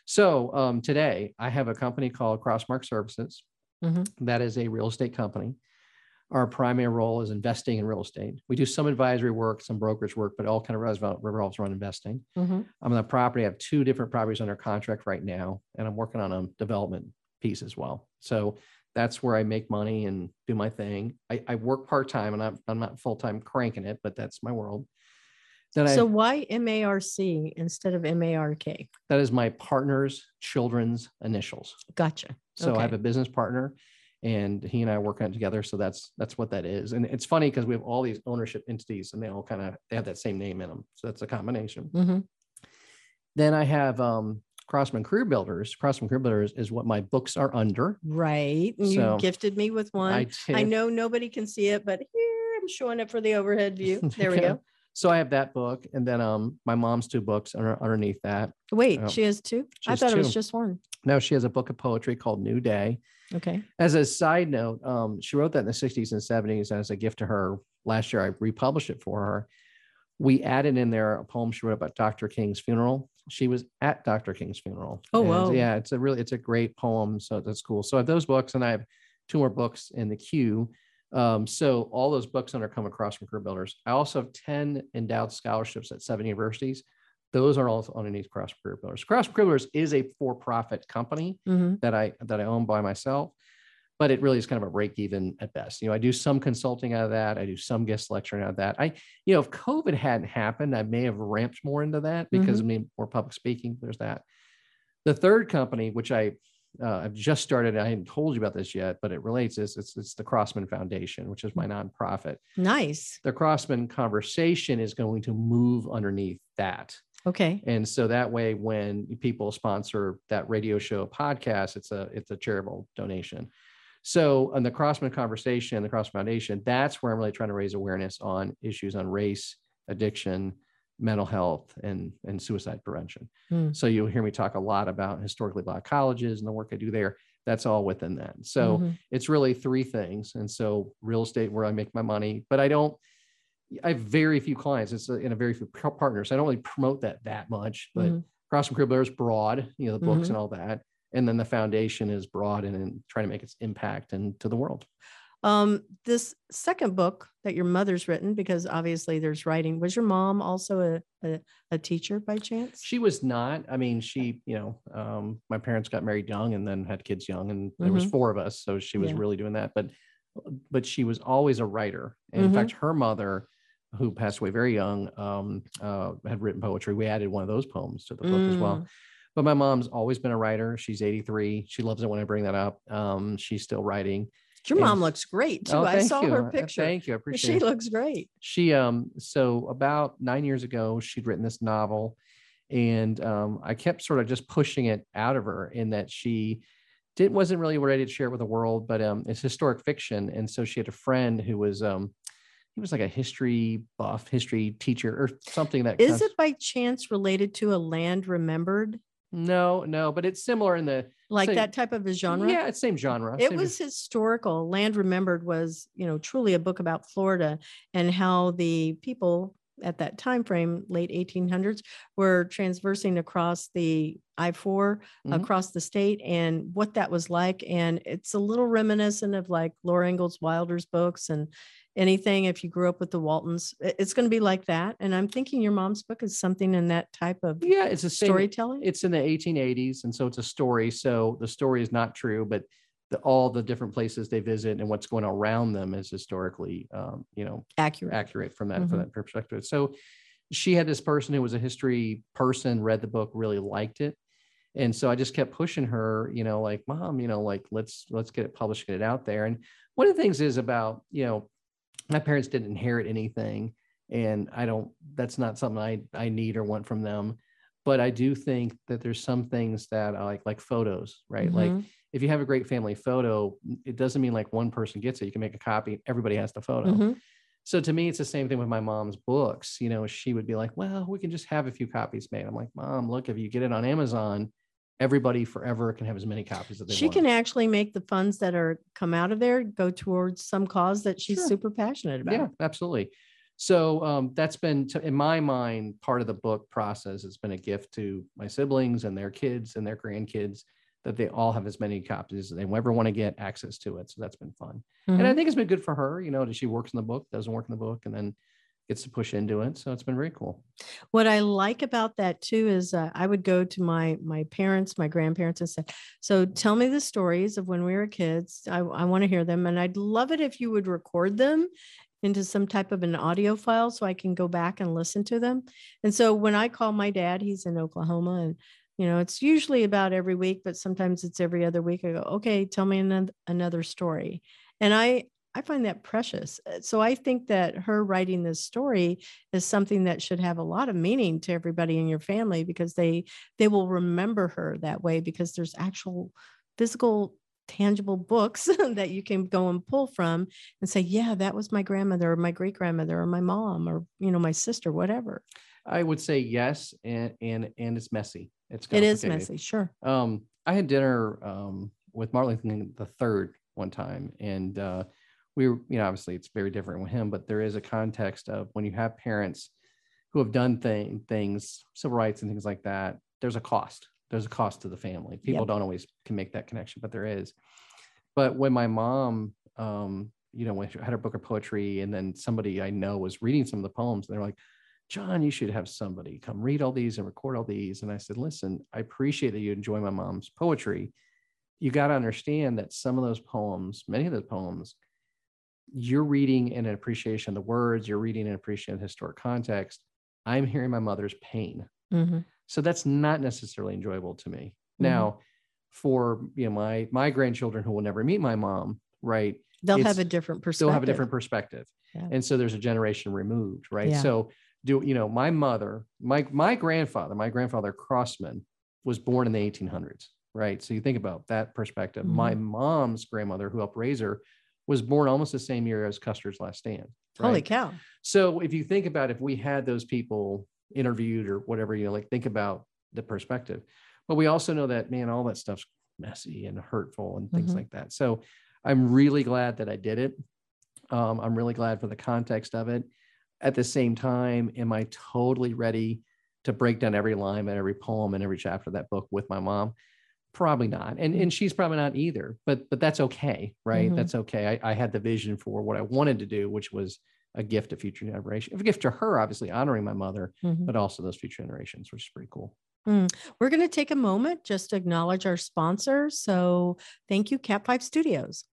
So um, today I have a company called Crossmark Services. Mhm. That is a real estate company. Our primary role is investing in real estate. We do some advisory work, some brokerage work, but all kind of revolves revolves around investing. Mhm. I'm on the property. I have two different properties under contract right now, and I'm working on a development piece as well. So that's where I make money and do my thing. I, I work part time, and I'm I'm not full time cranking it, but that's my world. Then I So why MARC instead of MARK? that is my partner's children's initials. Gotcha. So I have a business partner and he and I work on it together. So that's that's what that is. And it's funny because we have all these ownership entities and they all kind of they have that same name in them. So that's a combination. Mhm. Then I have um Crossman Career Builders. Crossman Career Builders is what my books are under. Right. and You gifted me with one. I, did- know nobody can see it, but here I'm showing it for the overhead view. There we Yeah. go. So I have that book and then um my mom's two books under, underneath that. Wait, Oh, she has two? she I has thought it was just one. No, she has a book of poetry called New Day. Okay. As a side note, um, she wrote that in the 60s and 70s as a gift to her. Last year, I republished it for her. We added in there a poem she wrote about Dr. King's funeral. She was at Dr. King's funeral. Oh, And, wow. Yeah, it's a really it's a great poem. So that's cool. So I have those books, and I have two more books in the queue. Um, so all those books under come across from Career Builders. I also have 10 endowed scholarships at seven universities. Those are all underneath Cross Career Builders. Cross Builders is a for-profit company Mhm. that I that I own by myself, but it really is kind of a break even at best. You know, I do some consulting out of that. I do some guest lecturing out of that. I, you know, if COVID hadn't happened, I may have ramped more into that because I mean more public speaking. There's that. The third company, which I uh, I've just started, I hadn't told you about this yet, but it relates. Is it's it's the Crossman Foundation, which is my nonprofit. Nice. The Crossman Conversation is going to move underneath that. Okay. And so that way, when people sponsor that radio show podcast, it's a it's a charitable donation. So on the Crossman conversation, the Cross Foundation, that's where I'm really trying to raise awareness on issues on race, addiction, mental health, and and suicide prevention. Hmm. So you'll hear me talk a lot about historically black colleges and the work I do there. That's all within that. So Mhm. it's really three things. And so real estate where I make my money, but I don't, I have very few clients. It's a, in a very few partners. I don't really promote that that much, but Mhm. Cross and Builder is broad, you know, the books Mhm. and all that. And then the foundation is broad and, and trying to make its impact into the world. Um, this second book that your mother's written, because obviously there's writing, was your mom also a, a, a teacher by chance? She was not. I mean, she, you know, um, my parents got married young and then had kids young, and there was Mhm. four of us, so she was Yeah. really doing that. But, but she was always a writer. And In Mhm. fact, her mother, who passed away very young, um, uh, had written poetry. We added one of those poems to the book as well. Mm. But my mom's always been a writer. She's 83. She loves it when I bring that up. Um, she's still writing. Your mom looks great too. Oh, I saw you. her Uh, picture. Thank you. I appreciate She it. looks great. she um so about nine years ago she'd written this novel and um i kept sort of just pushing it out of her in that she didn't wasn't really ready to share it with the world but um it's historic fiction and so she had a friend who was um he was like a history buff history teacher or something that Is it by chance related to a land remembered? no no but it's similar in the Like Same- that type of a genre? yeah it's same genre It same- was historical. Land Remembered was, you know, truly a book about Florida and how the people at that time frame, late 1800s, were transversing across the I-4 Mhm. across the state and what that was like. And it's a little reminiscent of like Laura Ingalls Wilder's books and anything. If you grew up with the Waltons, it's going to be like that. And I'm thinking your mom's book is something in that type of yeah it's same storytelling. it's in the 1880s and so it's a story so the story is not true but the, all the different places they visit and what's going on around them is historically um, you know accurate. accurate from that from Mhm. that perspective so she had this person who was a history person read the book really liked it and so i just kept pushing her you know like mom you know like let's let's get it published get it out there and one of the things is about you know my parents didn't inherit anything and i don't that's not something i i need or want from them. But i do think that there's some things that i like like photos right? Like Mhm. if you have a great family photo it doesn't mean like one person gets it. You can make a copy everybody has the photo. Mhm. so to me it's the same thing with my mom's books. You know she would be like well we can just have a few copies made. I'm like mom look if you get it on amazon everybody forever can have as many copies as they want. she want can actually make the funds that are come out of there go towards some cause that she's Sure. super passionate about. Yeah, absolutely. So um, that's been, to, in my mind, part of the book process. It's been a gift to my siblings and their kids and their grandkids that they all have as many copies as they ever want to get access to it. So that's been fun, and I Mhm. think it's been good for her. You know, that she works in the book, doesn't work in the book, and then gets to push into it. So it's been very cool. What I like about that too is uh, I would go to my my parents, my grandparents, and say, "So tell me the stories of when we were kids. I, I want to hear them, and I'd love it if you would record them." into some type of an audio file so I can go back and listen to them. And so when I call my dad, he's in Oklahoma and you know, it's usually about every week, but sometimes it's every other week. I go, okay, tell me another, another story. And I, I find that precious. Uh, So I think that her writing this story is something that should have a lot of meaning to everybody in your family because they, they will remember her that way because there's actual physical tangible books that you can go and pull from and say, yeah, that was my grandmother or my great grandmother or my mom or, you know, my sister, whatever. I would say yes, and and and it's messy. It's It is messy. Sure. Um, I had dinner um, with Martin Luther King the third one time, and uh, we were, you know, obviously it's very different with him, but there is a context of when you have parents who have done thing, things, civil rights and things like that. There's a cost. There's a cost to the family. People Yep. don't always can make that connection, but there is. But when my mom, um, you know, when she had her book of poetry, and then somebody I know was reading some of the poems, and they're like, John, you should have somebody come read all these and record all these. And I said, listen, I appreciate that you enjoy my mom's poetry. You got to understand that some of those poems, many of those poems, you're reading in an appreciation of the words, you're reading in appreciation of historic context. I'm hearing my mother's pain. Mhm. So that's not necessarily enjoyable to me. Mhm. Now, for you know, my my grandchildren who will never meet my mom, right? They'll have a different perspective. They'll have a different perspective. Yeah. And so there's a generation removed, right? Yeah. So do you know my mother, my my grandfather, my grandfather Crossman was born in the 1800s, right? So you think about that perspective. My Mm-hmm. mom's grandmother, who helped raise her, was born almost the same year as Custer's Last Stand. Holy cow. So if you think about if we had those people interviewed or whatever, you know, like think about the perspective. But we also know that man, all that stuff's messy and hurtful and things Mhm. like that. So I'm really glad that I did it. Um, I'm really glad for the context of it. At the same time, am I totally ready to break down every line and every poem and every chapter of that book with my mom? Probably not. And and she's probably not either. But but that's okay, right? Mhm. That's okay. I, I had the vision for what I wanted to do, which was a gift to future generation. A gift to her, obviously honoring my mother, Mhm. but also those future generations, which is pretty cool. We're going to take a moment just to acknowledge our sponsor. So thank you, Cat 5 Studios.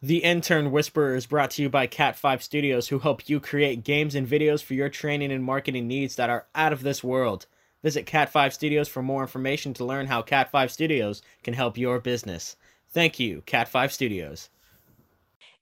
The Intern Whisperer is brought to you by Cat5 Studios, who help you create games and videos for your training and marketing needs that are out of this world. Visit Cat5 Studios for more information to learn how Cat5 Studios can help your business. Thank you, Cat5 Studios.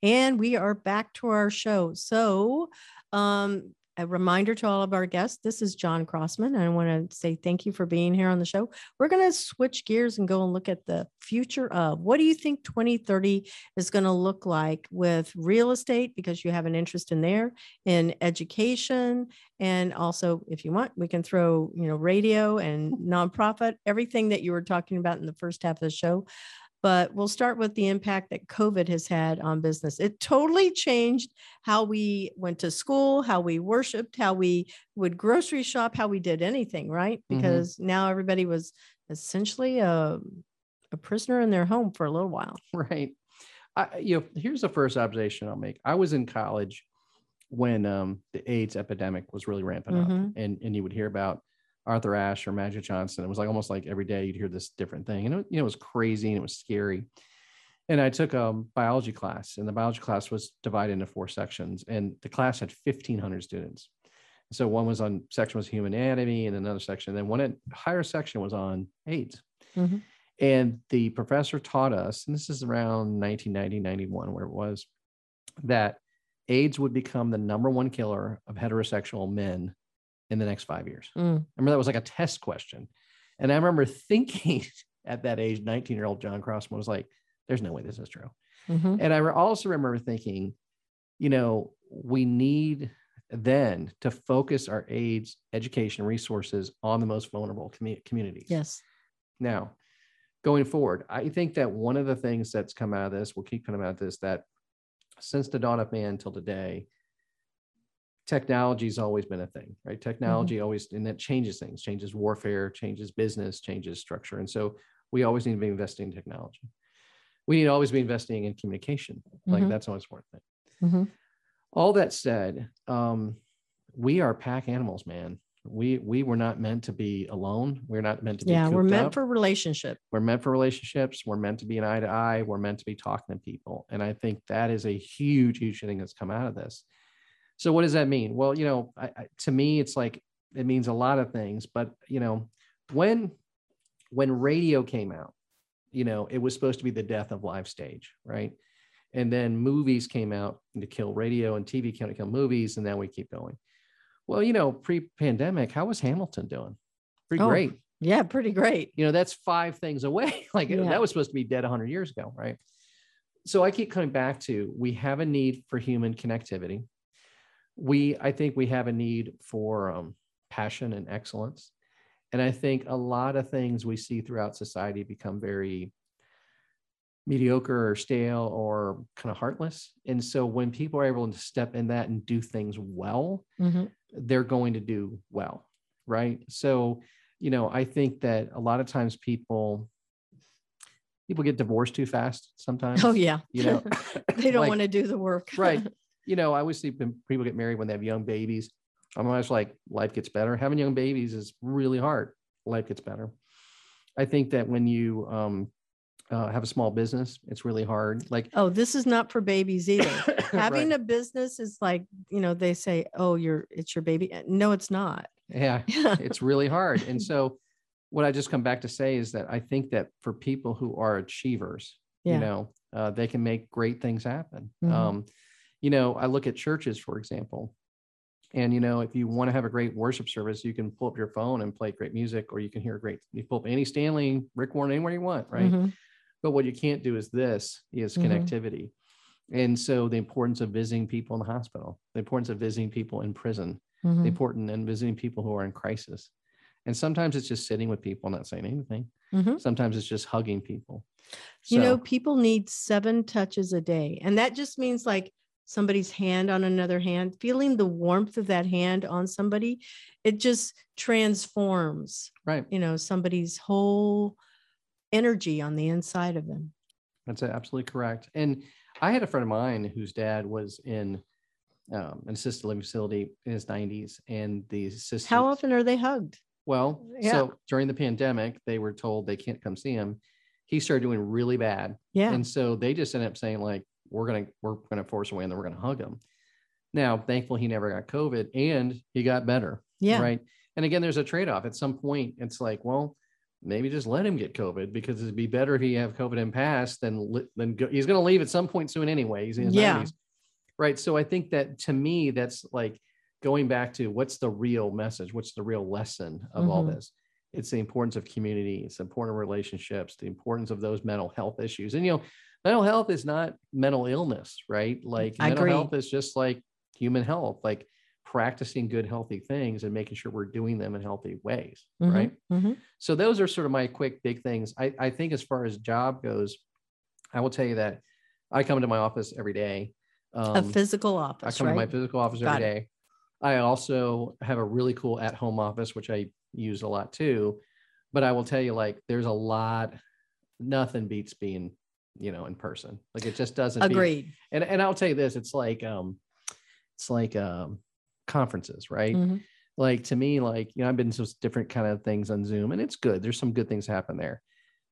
And we are back to our show. So, um, a reminder to all of our guests this is John Crossman. I want to say thank you for being here on the show. We're going to switch gears and go and look at the future of what do you think 2030 is going to look like with real estate, because you have an interest in there, in education. And also, if you want, we can throw, you know, radio and nonprofit, everything that you were talking about in the first half of the show but we'll start with the impact that COVID has had on business. It totally changed how we went to school, how we worshiped, how we would grocery shop, how we did anything, right? Mhm. Because now everybody was essentially a, a prisoner in their home for a little while. Right. I, you know, here's the first observation I'll make. I was in college when um, the AIDS epidemic was really ramping up, Mhm. and and you would hear about Arthur Ashe or Magic Johnson. It was like almost like every day you'd hear this different thing, and it, you know, it was crazy and it was scary. And I took a biology class, and the biology class was divided into four sections, and the class had 1,500 students. So one was on section was human anatomy, and another section, and then one higher section was on AIDS. Mhm. And the professor taught us, and this is around 1990, 91, where it was, that AIDS would become the number one killer of heterosexual men in the next five years. Mm. Remember, that was like a test question. And I remember thinking at that age, 19 year old John Crossman was like, there's no way this is true. Mhm. And I also remember thinking, you know, we need then to focus our AIDS education resources on the most vulnerable commu- communities. Yes. Now, going forward, I think that one of the things that's come out of this, will keep coming out of this, that since the dawn of man till today, technology's always been a thing, right? Technology always, and that changes things, changes warfare, changes business, changes structure. And so we always need to be investing in technology. We need to always be investing in communication. Like Mhm. that's always thing. Mhm. All that said, um, we are pack animals, man. We we were not meant to be alone. We're not meant to be Yeah, we're meant up for relationship. we're meant for relationships we're meant to be an eye to eye we're meant to be talking to people and i think that is a huge huge thing that's come out of this so what does that mean? Well you know I, I, to me it's like it means a lot of things but you know when when radio came out you know it was supposed to be the death of live stage right? And then movies came out to kill radio and tv came to kill movies and then we keep going. Well you know pre-pandemic how was hamilton doing? Pretty Oh, great. Yeah, pretty great. you know that's five things away. Like Yeah. that was supposed to be dead 100 years ago right? So i keep coming back to we have a need for human connectivity we i think we have a need for um, passion and excellence and i think a lot of things we see throughout society become very mediocre or stale or kind of heartless and so when people are able to step in that and do things well Mhm. they're going to do well right so you know i think that a lot of times people people get divorced too fast sometimes Oh, yeah. you know they don't like- want to do the work. right you know i always see when people get married when they have young babies i'm always like life gets better having young babies is really hard life gets better i think that when you um, uh, have a small business it's really hard like Oh, this is not for babies either. Having right. a business is like, you know, they say, oh, you're, it's your baby. Uh, No, it's not. yeah it's really hard. And so what I just come back to say is that I think that for people who are achievers, Yeah. you know, uh, they can make great things happen. Mhm. Um, you know, I look at churches, for example, and you know, if you want to have a great worship service, you can pull up your phone and play great music, or you can hear great. You pull up Andy Stanley, Rick Warren, anywhere you want, right? Mhm. But what you can't do is this: is Mhm. connectivity. And so, the importance of visiting people in the hospital, the importance of visiting people in prison, Mhm. the important and visiting people who are in crisis. And sometimes it's just sitting with people, not saying anything. Mhm. Sometimes it's just hugging people. You know, people need seven touches a day. And that just means like somebody's hand on another hand, feeling the warmth of that hand on somebody. It just transforms, right. you know, somebody's whole energy on the inside of them. That's absolutely correct. And I had a friend of mine whose dad was in um, an assisted living facility in his 90s, and the assistant. How often are they hugged? Well, Yeah. so during the pandemic, they were told they can't come see him. He started doing really bad, Yeah. and so they just ended up saying like, "We're gonna we're gonna force away, and then we're gonna hug him." Now, thankfully, he never got COVID, and he got better. yeah. Right. And again, there's a trade off. At some point, it's like, well, maybe just let him get COVID because it'd be better if he have COVID and pass than than go, he's going to leave at some point soon anyway. He's in his Yeah. 90s. Right. So I think that to me, that's like going back to what's the real message? What's the real lesson of all Mhm. this? It's the importance of community. It's the importance of relationships, the importance of those mental health issues. And, you know, mental health is not mental illness, right? Like I mental agree. health is just like human health, like practicing good, healthy things and making sure we're doing them in healthy ways, Mhm, right? mhm. So those are sort of my quick big things. I, I think as far as job goes, I will tell you that I come to my office every day. a physical office. I come right? to my physical office every Got day. I also have a really cool at home office, which I use a lot too. But I will tell you, like, there's a lot, nothing beats being, you know, in person. Like it just doesn't Agreed. and and I'll tell you this, it's like um it's like um conferences, right? Mhm. Like to me, like you know, I've been to different kind of things on Zoom, and it's good. There's some good things happen there,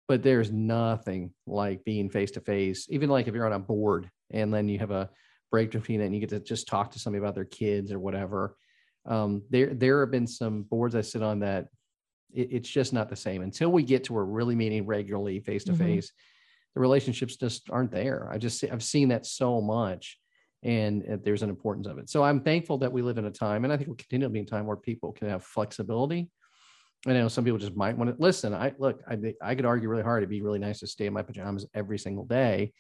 but there's nothing like being face to face. Even like if you're on a board and then you have a break between it, and you get to just talk to somebody about their kids or whatever. Um, there there have been some boards I sit on that it, it's just not the same until we get to where we're really meeting regularly face to face. The relationships just aren't there. I just I've seen that so much and there's an importance of it. So I'm thankful that we live in a time, and I think we'll continue to be in a time where people can have flexibility. I know some people just might want to listen. I look, I I could argue really hard. It'd be really nice to stay in my pajamas every single day,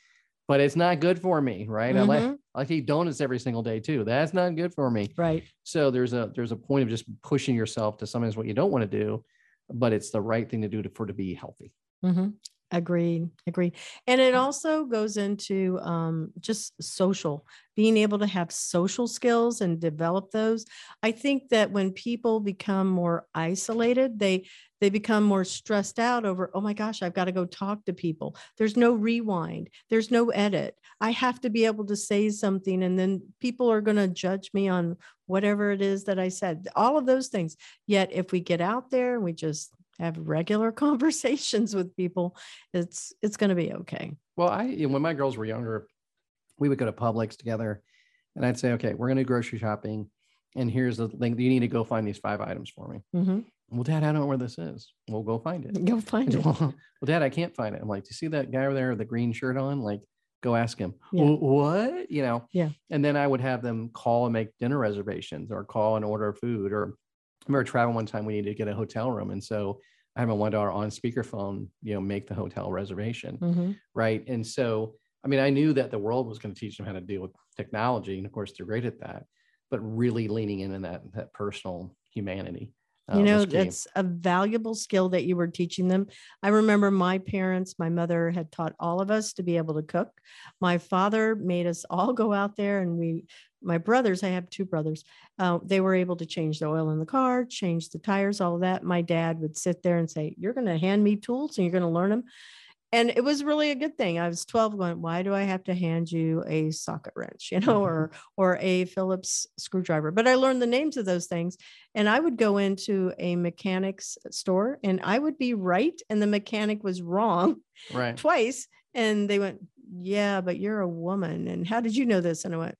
but it's not good for me, right? I like Mhm. I eat donuts every single day too. That's not good for me. Right. So there's a there's a point of just pushing yourself to sometimes what you don't want to do, but it's the right thing to do to, for to be healthy. hmm Agreed. Agreed. And it also goes into um, just social, being able to have social skills and develop those. I think that when people become more isolated, they they become more stressed out over, oh my gosh, I've got to go talk to people. There's no rewind. There's no edit. I have to be able to say something, and then people are going to judge me on whatever it is that I said. All of those things. Yet, if we get out there and we just have regular conversations with people, it's it's going to be okay. Well, I when my girls were younger, we would go to Publix together, and I'd say, okay, we're gonna grocery shopping, and here's the thing: you need to go find these five items for me. Mhm. Well, Dad, I don't know where this is. We'll go find it. Go find it. well, Dad, I can't find it. I'm like, do you see that guy over there with the green shirt on? Like, go ask him. Yeah. What? You know? Yeah. And then I would have them call and make dinner reservations or call and order food. Or I remember traveling one time, we needed to get a hotel room. And so I had my one daughter on speakerphone, you know, make the hotel reservation. Mhm. Right. And so, I mean, I knew that the world was going to teach them how to deal with technology. And of course, they're great at that, but really leaning in in that, that personal humanity. You know, that's a valuable skill that you were teaching them. I remember my parents, my mother had taught all of us to be able to cook. My father made us all go out there and we, my brothers, I have two brothers, uh, they were able to change the oil in the car, change the tires, all of that. My dad would sit there and say, You're going to hand me tools and you're going to learn them. And it was really a good thing. I was 12 going, Why do I have to hand you a socket wrench, you know, mm-hmm. or or a Phillips screwdriver? But I learned the names of those things. And I would go into a mechanic's store and I would be right and the mechanic was wrong right. twice. And they went, Yeah, but you're a woman. And how did you know this? And I went,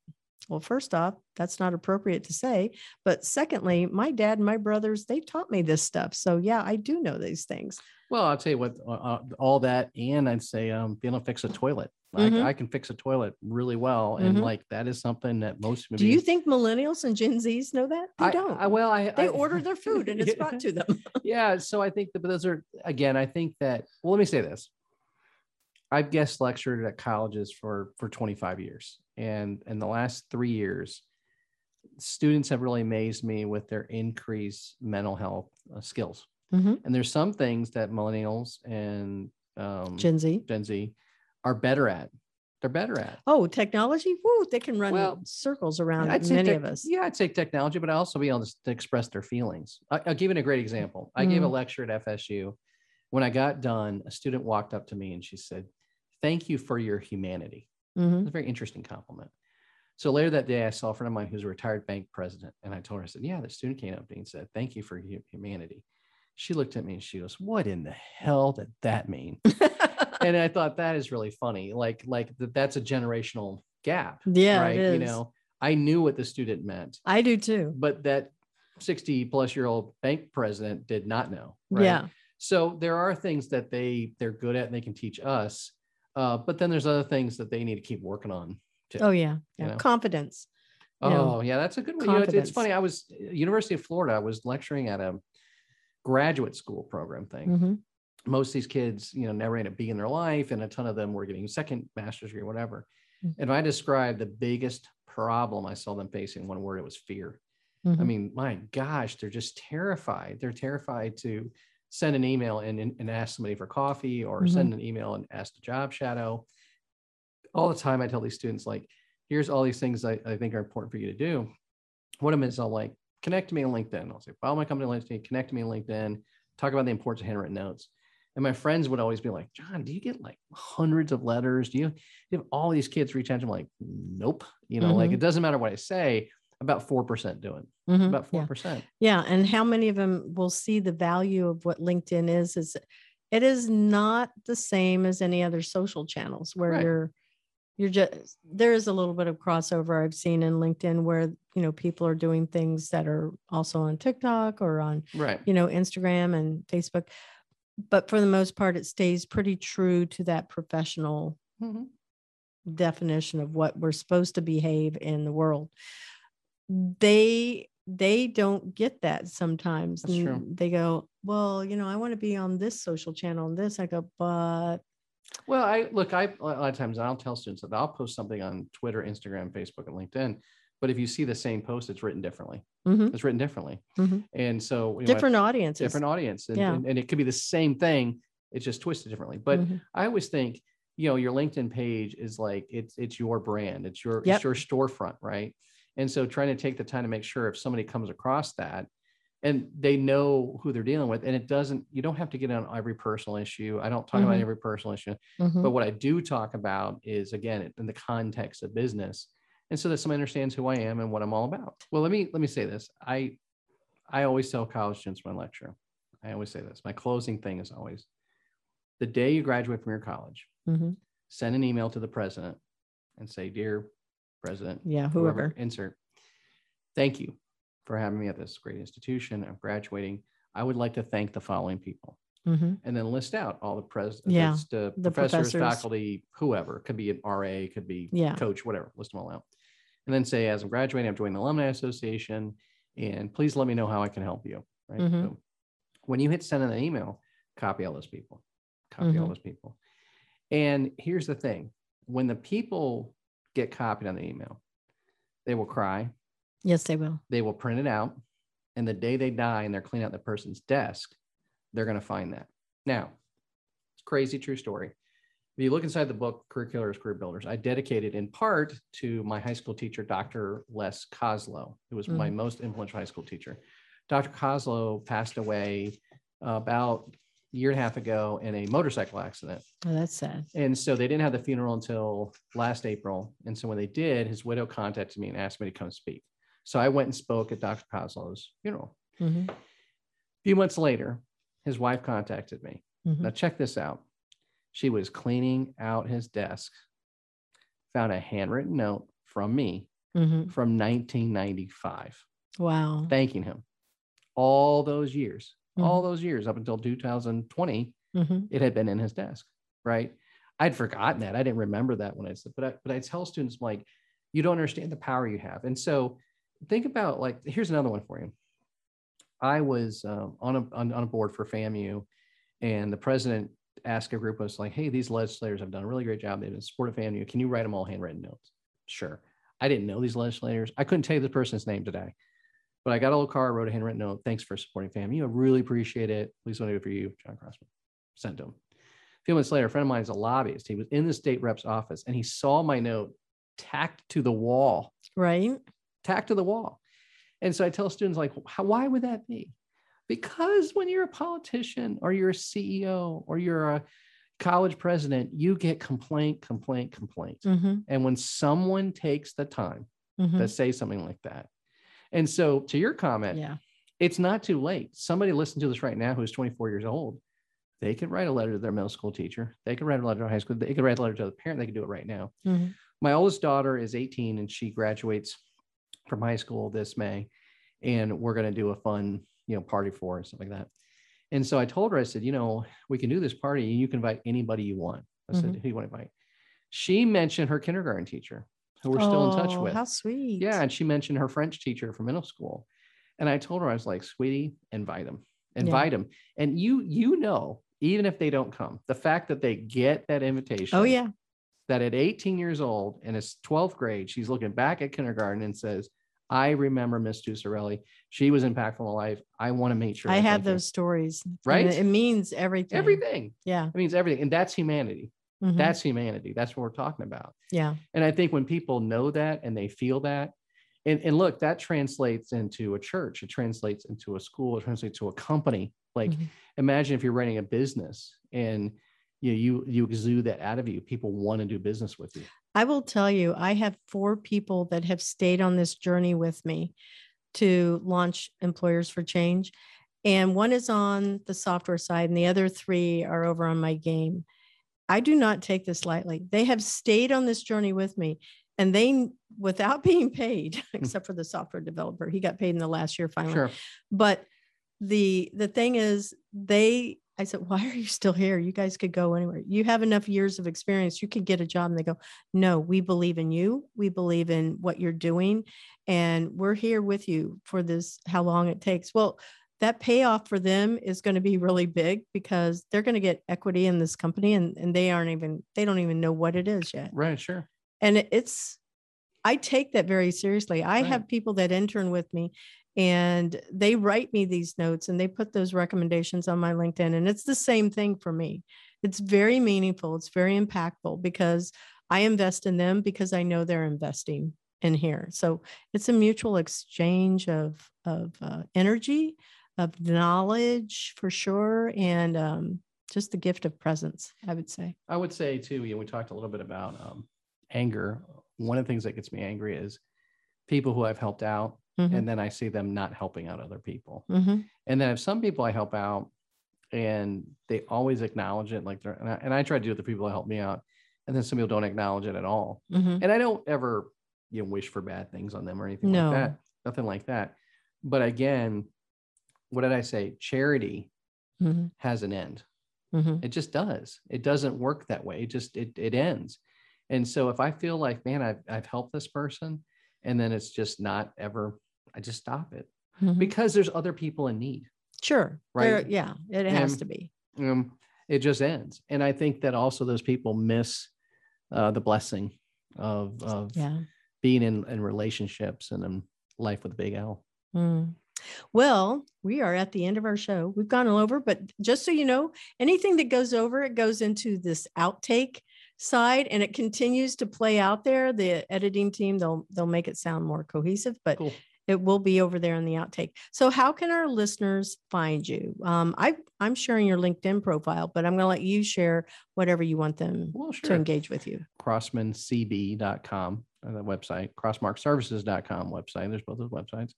Well, first off, that's not appropriate to say. But secondly, my dad and my brothers, they taught me this stuff. So yeah, I do know these things. Well, I'll tell you what, uh, uh, all that, and I'd say, um, being able to fix a toilet. Mhm. I, I can fix a toilet really well, and Mhm. like that is something that most. Do you think millennials and Gen Zs know that? They I, don't. I, well, I they I- order their food and it's brought to them. yeah, so I think that but those are again. I think that. Well, let me say this. I've guest lectured at colleges for for 25 years, and in the last three years, students have really amazed me with their increased mental health uh, skills. Mhm. And there's some things that millennials and um, Gen Z. Gen Z are better at. They're better at. Oh, technology. Woo, they can run Well, circles around I'd many tech- of us. Yeah, I'd say technology, but I also be able to, express their feelings. I, I'll give you a great example. I gave a Mm. lecture at FSU, When I got done, a student walked up to me and she said, Thank you for your humanity. It Mhm. was a very interesting compliment. So later that day, I saw a friend of mine who's a retired bank president. And I told her, I said, Yeah, the student came up to me and said, Thank you for humanity. She looked at me and she goes, What in the hell did that mean? and I thought that is really funny. Like, like that that's a generational gap. Yeah, right. You know, I knew what the student meant, I do too. but that 60 plus year old bank president did not know. Right? Yeah. So there are things that they they're good at and they can teach us. Uh, but then there's other things that they need to keep working on. Too. Oh yeah. Yeah. know? Confidence. Oh, know, yeah, that's a good one. You know, it's, it's funny. I was University of Florida. I was lecturing at a graduate school program thing. Mhm. Most of these kids, you know, never had a B in their life, and a ton of them were getting second master's degree, whatever. Mm. And if I described the biggest problem I saw them facing, in one word, it was fear. I Mhm. mean, my gosh, they're just terrified. They're terrified to send an email and, and, and ask somebody for coffee or Mhm. send an email and ask the job shadow. All the time, I tell these students, like, here's all these things I, I think are important for you to do. One of them is I'll like connect to me on LinkedIn. I'll say, follow my company on LinkedIn, connect to me on LinkedIn, talk about the importance of handwritten notes. And my friends would always be like, John, do you get like hundreds of letters? Do you, do you have all these kids reach out to me? I'm like, nope. You know, like Mhm. it doesn't matter what I say, about 4% do it Mhm. about four percent. Yeah, and how many of them will see the value of what LinkedIn is? Is it is not the same as any other social channels where Right. you're you're just there is a little bit of crossover I've seen in LinkedIn where you know people are doing things that are also on TikTok or on Right. you know Instagram and Facebook, but for the most part, it stays pretty true to that professional Mhm. definition of what we're supposed to behave in the world they they don't get that sometimes That's true. they go well you know i want to be on this social channel and this i go but Well, I look, I a lot of times I'll tell students that I'll post something on Twitter, Instagram, Facebook, and LinkedIn. But if you see the same post, it's written differently. Mhm, It's written differently. Mhm. And so you know, different audiences different audience. And, Yeah. and, and it could be the same thing. It's just twisted differently. But Mhm. I always think, you know, your LinkedIn page is like it's it's your brand, it's your Yep. it's your storefront, right? And so trying to take the time to make sure if somebody comes across that and they know who they're dealing with, and it doesn't, you don't have to get on every personal issue. I don't talk about Mhm. every personal issue, Mhm. but what I do talk about is again in the context of business, and so that somebody understands who I am and what I'm all about. Well, let me let me say this. I I always tell college students when I lecture, I always say this. My closing thing is always the day you graduate from your college, Mhm. send an email to the president and say, Dear President, yeah whoever, whoever insert, thank you for having me at this great institution. I'm graduating. I would like to thank the following people. Mhm. And then list out all the presidents, Yeah, the, the professors, professors. faculty, whoever. Could be an RA, could be Yeah. coach, whatever. List them all out. And then say, as I'm graduating, I'm joining the Alumni Association. And please let me know how I can help you. Right. Mhm. So when you hit send in an email, copy all those people. Copy all Mhm. those people. And here's the thing when the people get copied on the email, they will cry, yes they will they will print it out. And the day they die and they're cleaning out the person's desk, they're going to find that. Now, it's a crazy true story. If you look inside the book, Curriculars, Career Builders, I dedicated in part to my high school teacher, Dr. Les Coslow, who was my mm. most influential high school teacher. Dr. Coslow passed away about a year and a half ago in a motorcycle accident. oh, that's sad And so they didn't have the funeral until last April. And so when they did, his widow contacted me and asked me to come speak. So I went and spoke at Dr. Coslow's funeral. Mhm. A few months later, his wife contacted me. Mhm. Now, check this out. She was cleaning out his desk, found a handwritten note from me Mhm. from 1995, wow thanking him all those years, all Mhm. those years up until 2020 Mhm. it had been in his desk, right? I'd forgotten that. I didn't remember that when I said, but I, but I tell students like, you don't understand the power you have. And so think about like, here's another one for you. I was um, on, a, on, on a board for FAMU and the president asked a group was like, hey, these legislators have done a really great job. They've been supportive of FAMU. Can you write them all handwritten notes? Sure. I didn't know these legislators. I couldn't tell you the person's name today, but I got a little card, wrote a handwritten note. Thanks for supporting FAMU. I really appreciate it. Please want to do it for you, John Crossman. Sent him. A few months later, a friend of mine is a lobbyist. He was in the state rep's office and he saw my note tacked to the wall, right tacked to the wall. And so I tell students like, how, why would that be? Because when you're a politician or you're a CEO or you're a college president, you get complaint, complaint, complaint. Mhm, And when someone takes the time mhm. to say something like that, and so to your comment, Yeah. it's not too late. Somebody listen to this right now who's 24 years old. They could write a letter to their middle school teacher. They could write a letter to high school. They could write a letter to the parent. They could do it right now. Mhm. My oldest daughter is 18 and she graduates from high school this May. And we're going to do a fun, you know, party for her and stuff like that. And so I told her, I said, you know, we can do this party and you can invite anybody you want. I said, Mhm. who you want to invite? She mentioned her kindergarten teacher who we're still in touch Oh, with. How sweet. Yeah, and she mentioned her French teacher from middle school. And I told her, I was like, sweetie, invite them, invite them. And you, you know, even if they don't come, the fact that they get that invitation. Oh yeah. That at 18 years old in his 12th grade, she's looking back at kindergarten and says, I remember Miss Tussarelli. She was impactful in my life. I want to make sure I I have thank her." those stories. and Right? It means everything. everything. Yeah. It means everything. And that's humanity. Mhm, That's humanity. That's what we're talking about. yeah. And I think when people know that and they feel that, and, and look, that translates into a church, it translates into a school, it translates to a company. Like Mhm. imagine if you're running a business and you you you exude that out of you, people want to do business with you. I will tell you, I have four people that have stayed on this journey with me to launch Employers for Change. And one is on the software side, and the other three are over on my game. I do not take this lightly. They have stayed on this journey with me, and they, without being paid, hmm. except for the software developer, he got paid in the last year finally. Sure. but the the thing is they i said why are you still here? You guys could go anywhere. You have enough years of experience. You could get a job. And they go no we believe in you. We believe in what you're doing and we're here with you for this how long it takes. Well that payoff for them is going to be really big because they're going to get equity in this company and, and they aren't even they don't even know what it is yet. Right, sure. and it's i take that very seriously. I Right. have people that intern with me and they write me these notes and they put those recommendations on my linkedin and it's the same thing for me. It's very meaningful. It's very impactful because i invest in them because i know they're investing in here. So it's a mutual exchange of of uh, energy of knowledge for sure and um, just the gift of presence i would say I would say too, you know, we talked a little bit about um, anger. One of the things that gets me angry is people who I've helped out Mhm, and then I see them not helping out other people. mhm. And then if some people I help out and they always acknowledge it, like they're, and I, and I try to do it with the people that help me out. And then some people don't acknowledge it at all. Mhm. And I don't ever, you know, wish for bad things on them or anything No. like that. Nothing like that. But again, what did I say? Charity Mhm. has an end. Mhm. It just does. It doesn't work that way. It just it it ends. And so if I feel like, man, I've I've helped this person, and then it's just not ever, I just stop it Mhm. because there's other people in need. Sure. Right. There- yeah, it has And- to be. Um, it just ends. And I think that also those people miss uh, the blessing of of Yeah. being in, in relationships and in life with a big L. Mm. Well, we are at the end of our show. We've gone all over, but just so you know, anything that goes over, it goes into this outtake side and it continues to play out there. The editing team, they'll they'll make it sound more cohesive, but Cool. it will be over there in the outtake. So how can our listeners find you? Um, I I'm sharing your LinkedIn profile, but I'm gonna let you share whatever you want them Well, to engage with you. crossmancb.com, uh, the website, crossmarkservices.com website. There's both those websites.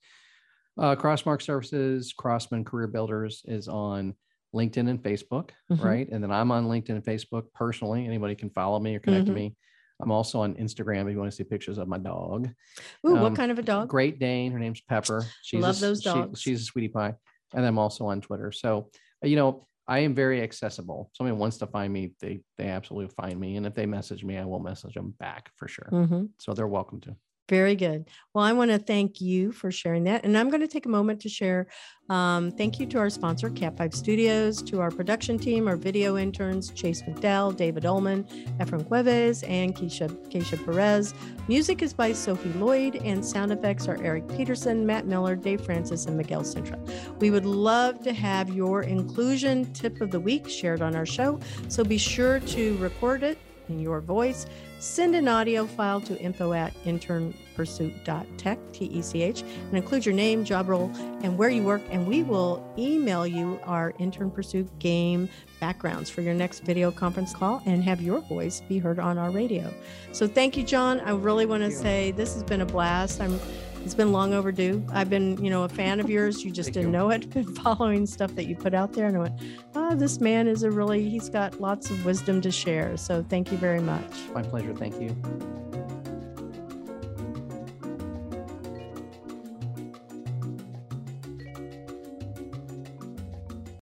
Uh, Crossmark Services, Crossman Career Builders is on LinkedIn and Facebook, Mhm. right? And then I'm on LinkedIn and Facebook personally. Anybody can follow me or connect Mhm. to me. I'm also on Instagram if you want to see pictures of my dog. Ooh, Um, what kind of a dog? Great Dane. Her name's Pepper. She's Love a, those she- dogs. she's a sweetie pie. And I'm also on Twitter. So, uh, you know, I am very accessible. Somebody wants to find me, they they absolutely find me. And if they message me, I will message them back for sure. Mhm. So they're welcome to. Very good. Well, I want to thank you for sharing that. And I'm going to take a moment to share. Um, thank you to our sponsor, Cat5 Studios, to our production team, our video interns, Chase McDowell, David Ullman, Efren Cuevas, and Keisha, Keisha Perez. Music is by Sophie Lloyd, and sound effects are Eric Peterson, Matt Miller, Dave Francis, and Miguel Sintra. We would love to have your inclusion tip of the week shared on our show. So be sure to record it in your voice. Send an audio file to info at internpursuit.tech, T E C H, and include your name, job role, and where you work. And we will email you our Intern Pursuit game backgrounds for your next video conference call and have your voice be heard on our radio. So thank you, John. I really want to say this has been a blast. I'm it's been long overdue. I've been, you know, a fan of yours. You just Thank didn't you. know it. Been following stuff that you put out there, and I went, "Oh, this man is a really. He's got lots of wisdom to share." So thank you very much. My pleasure. Thank you.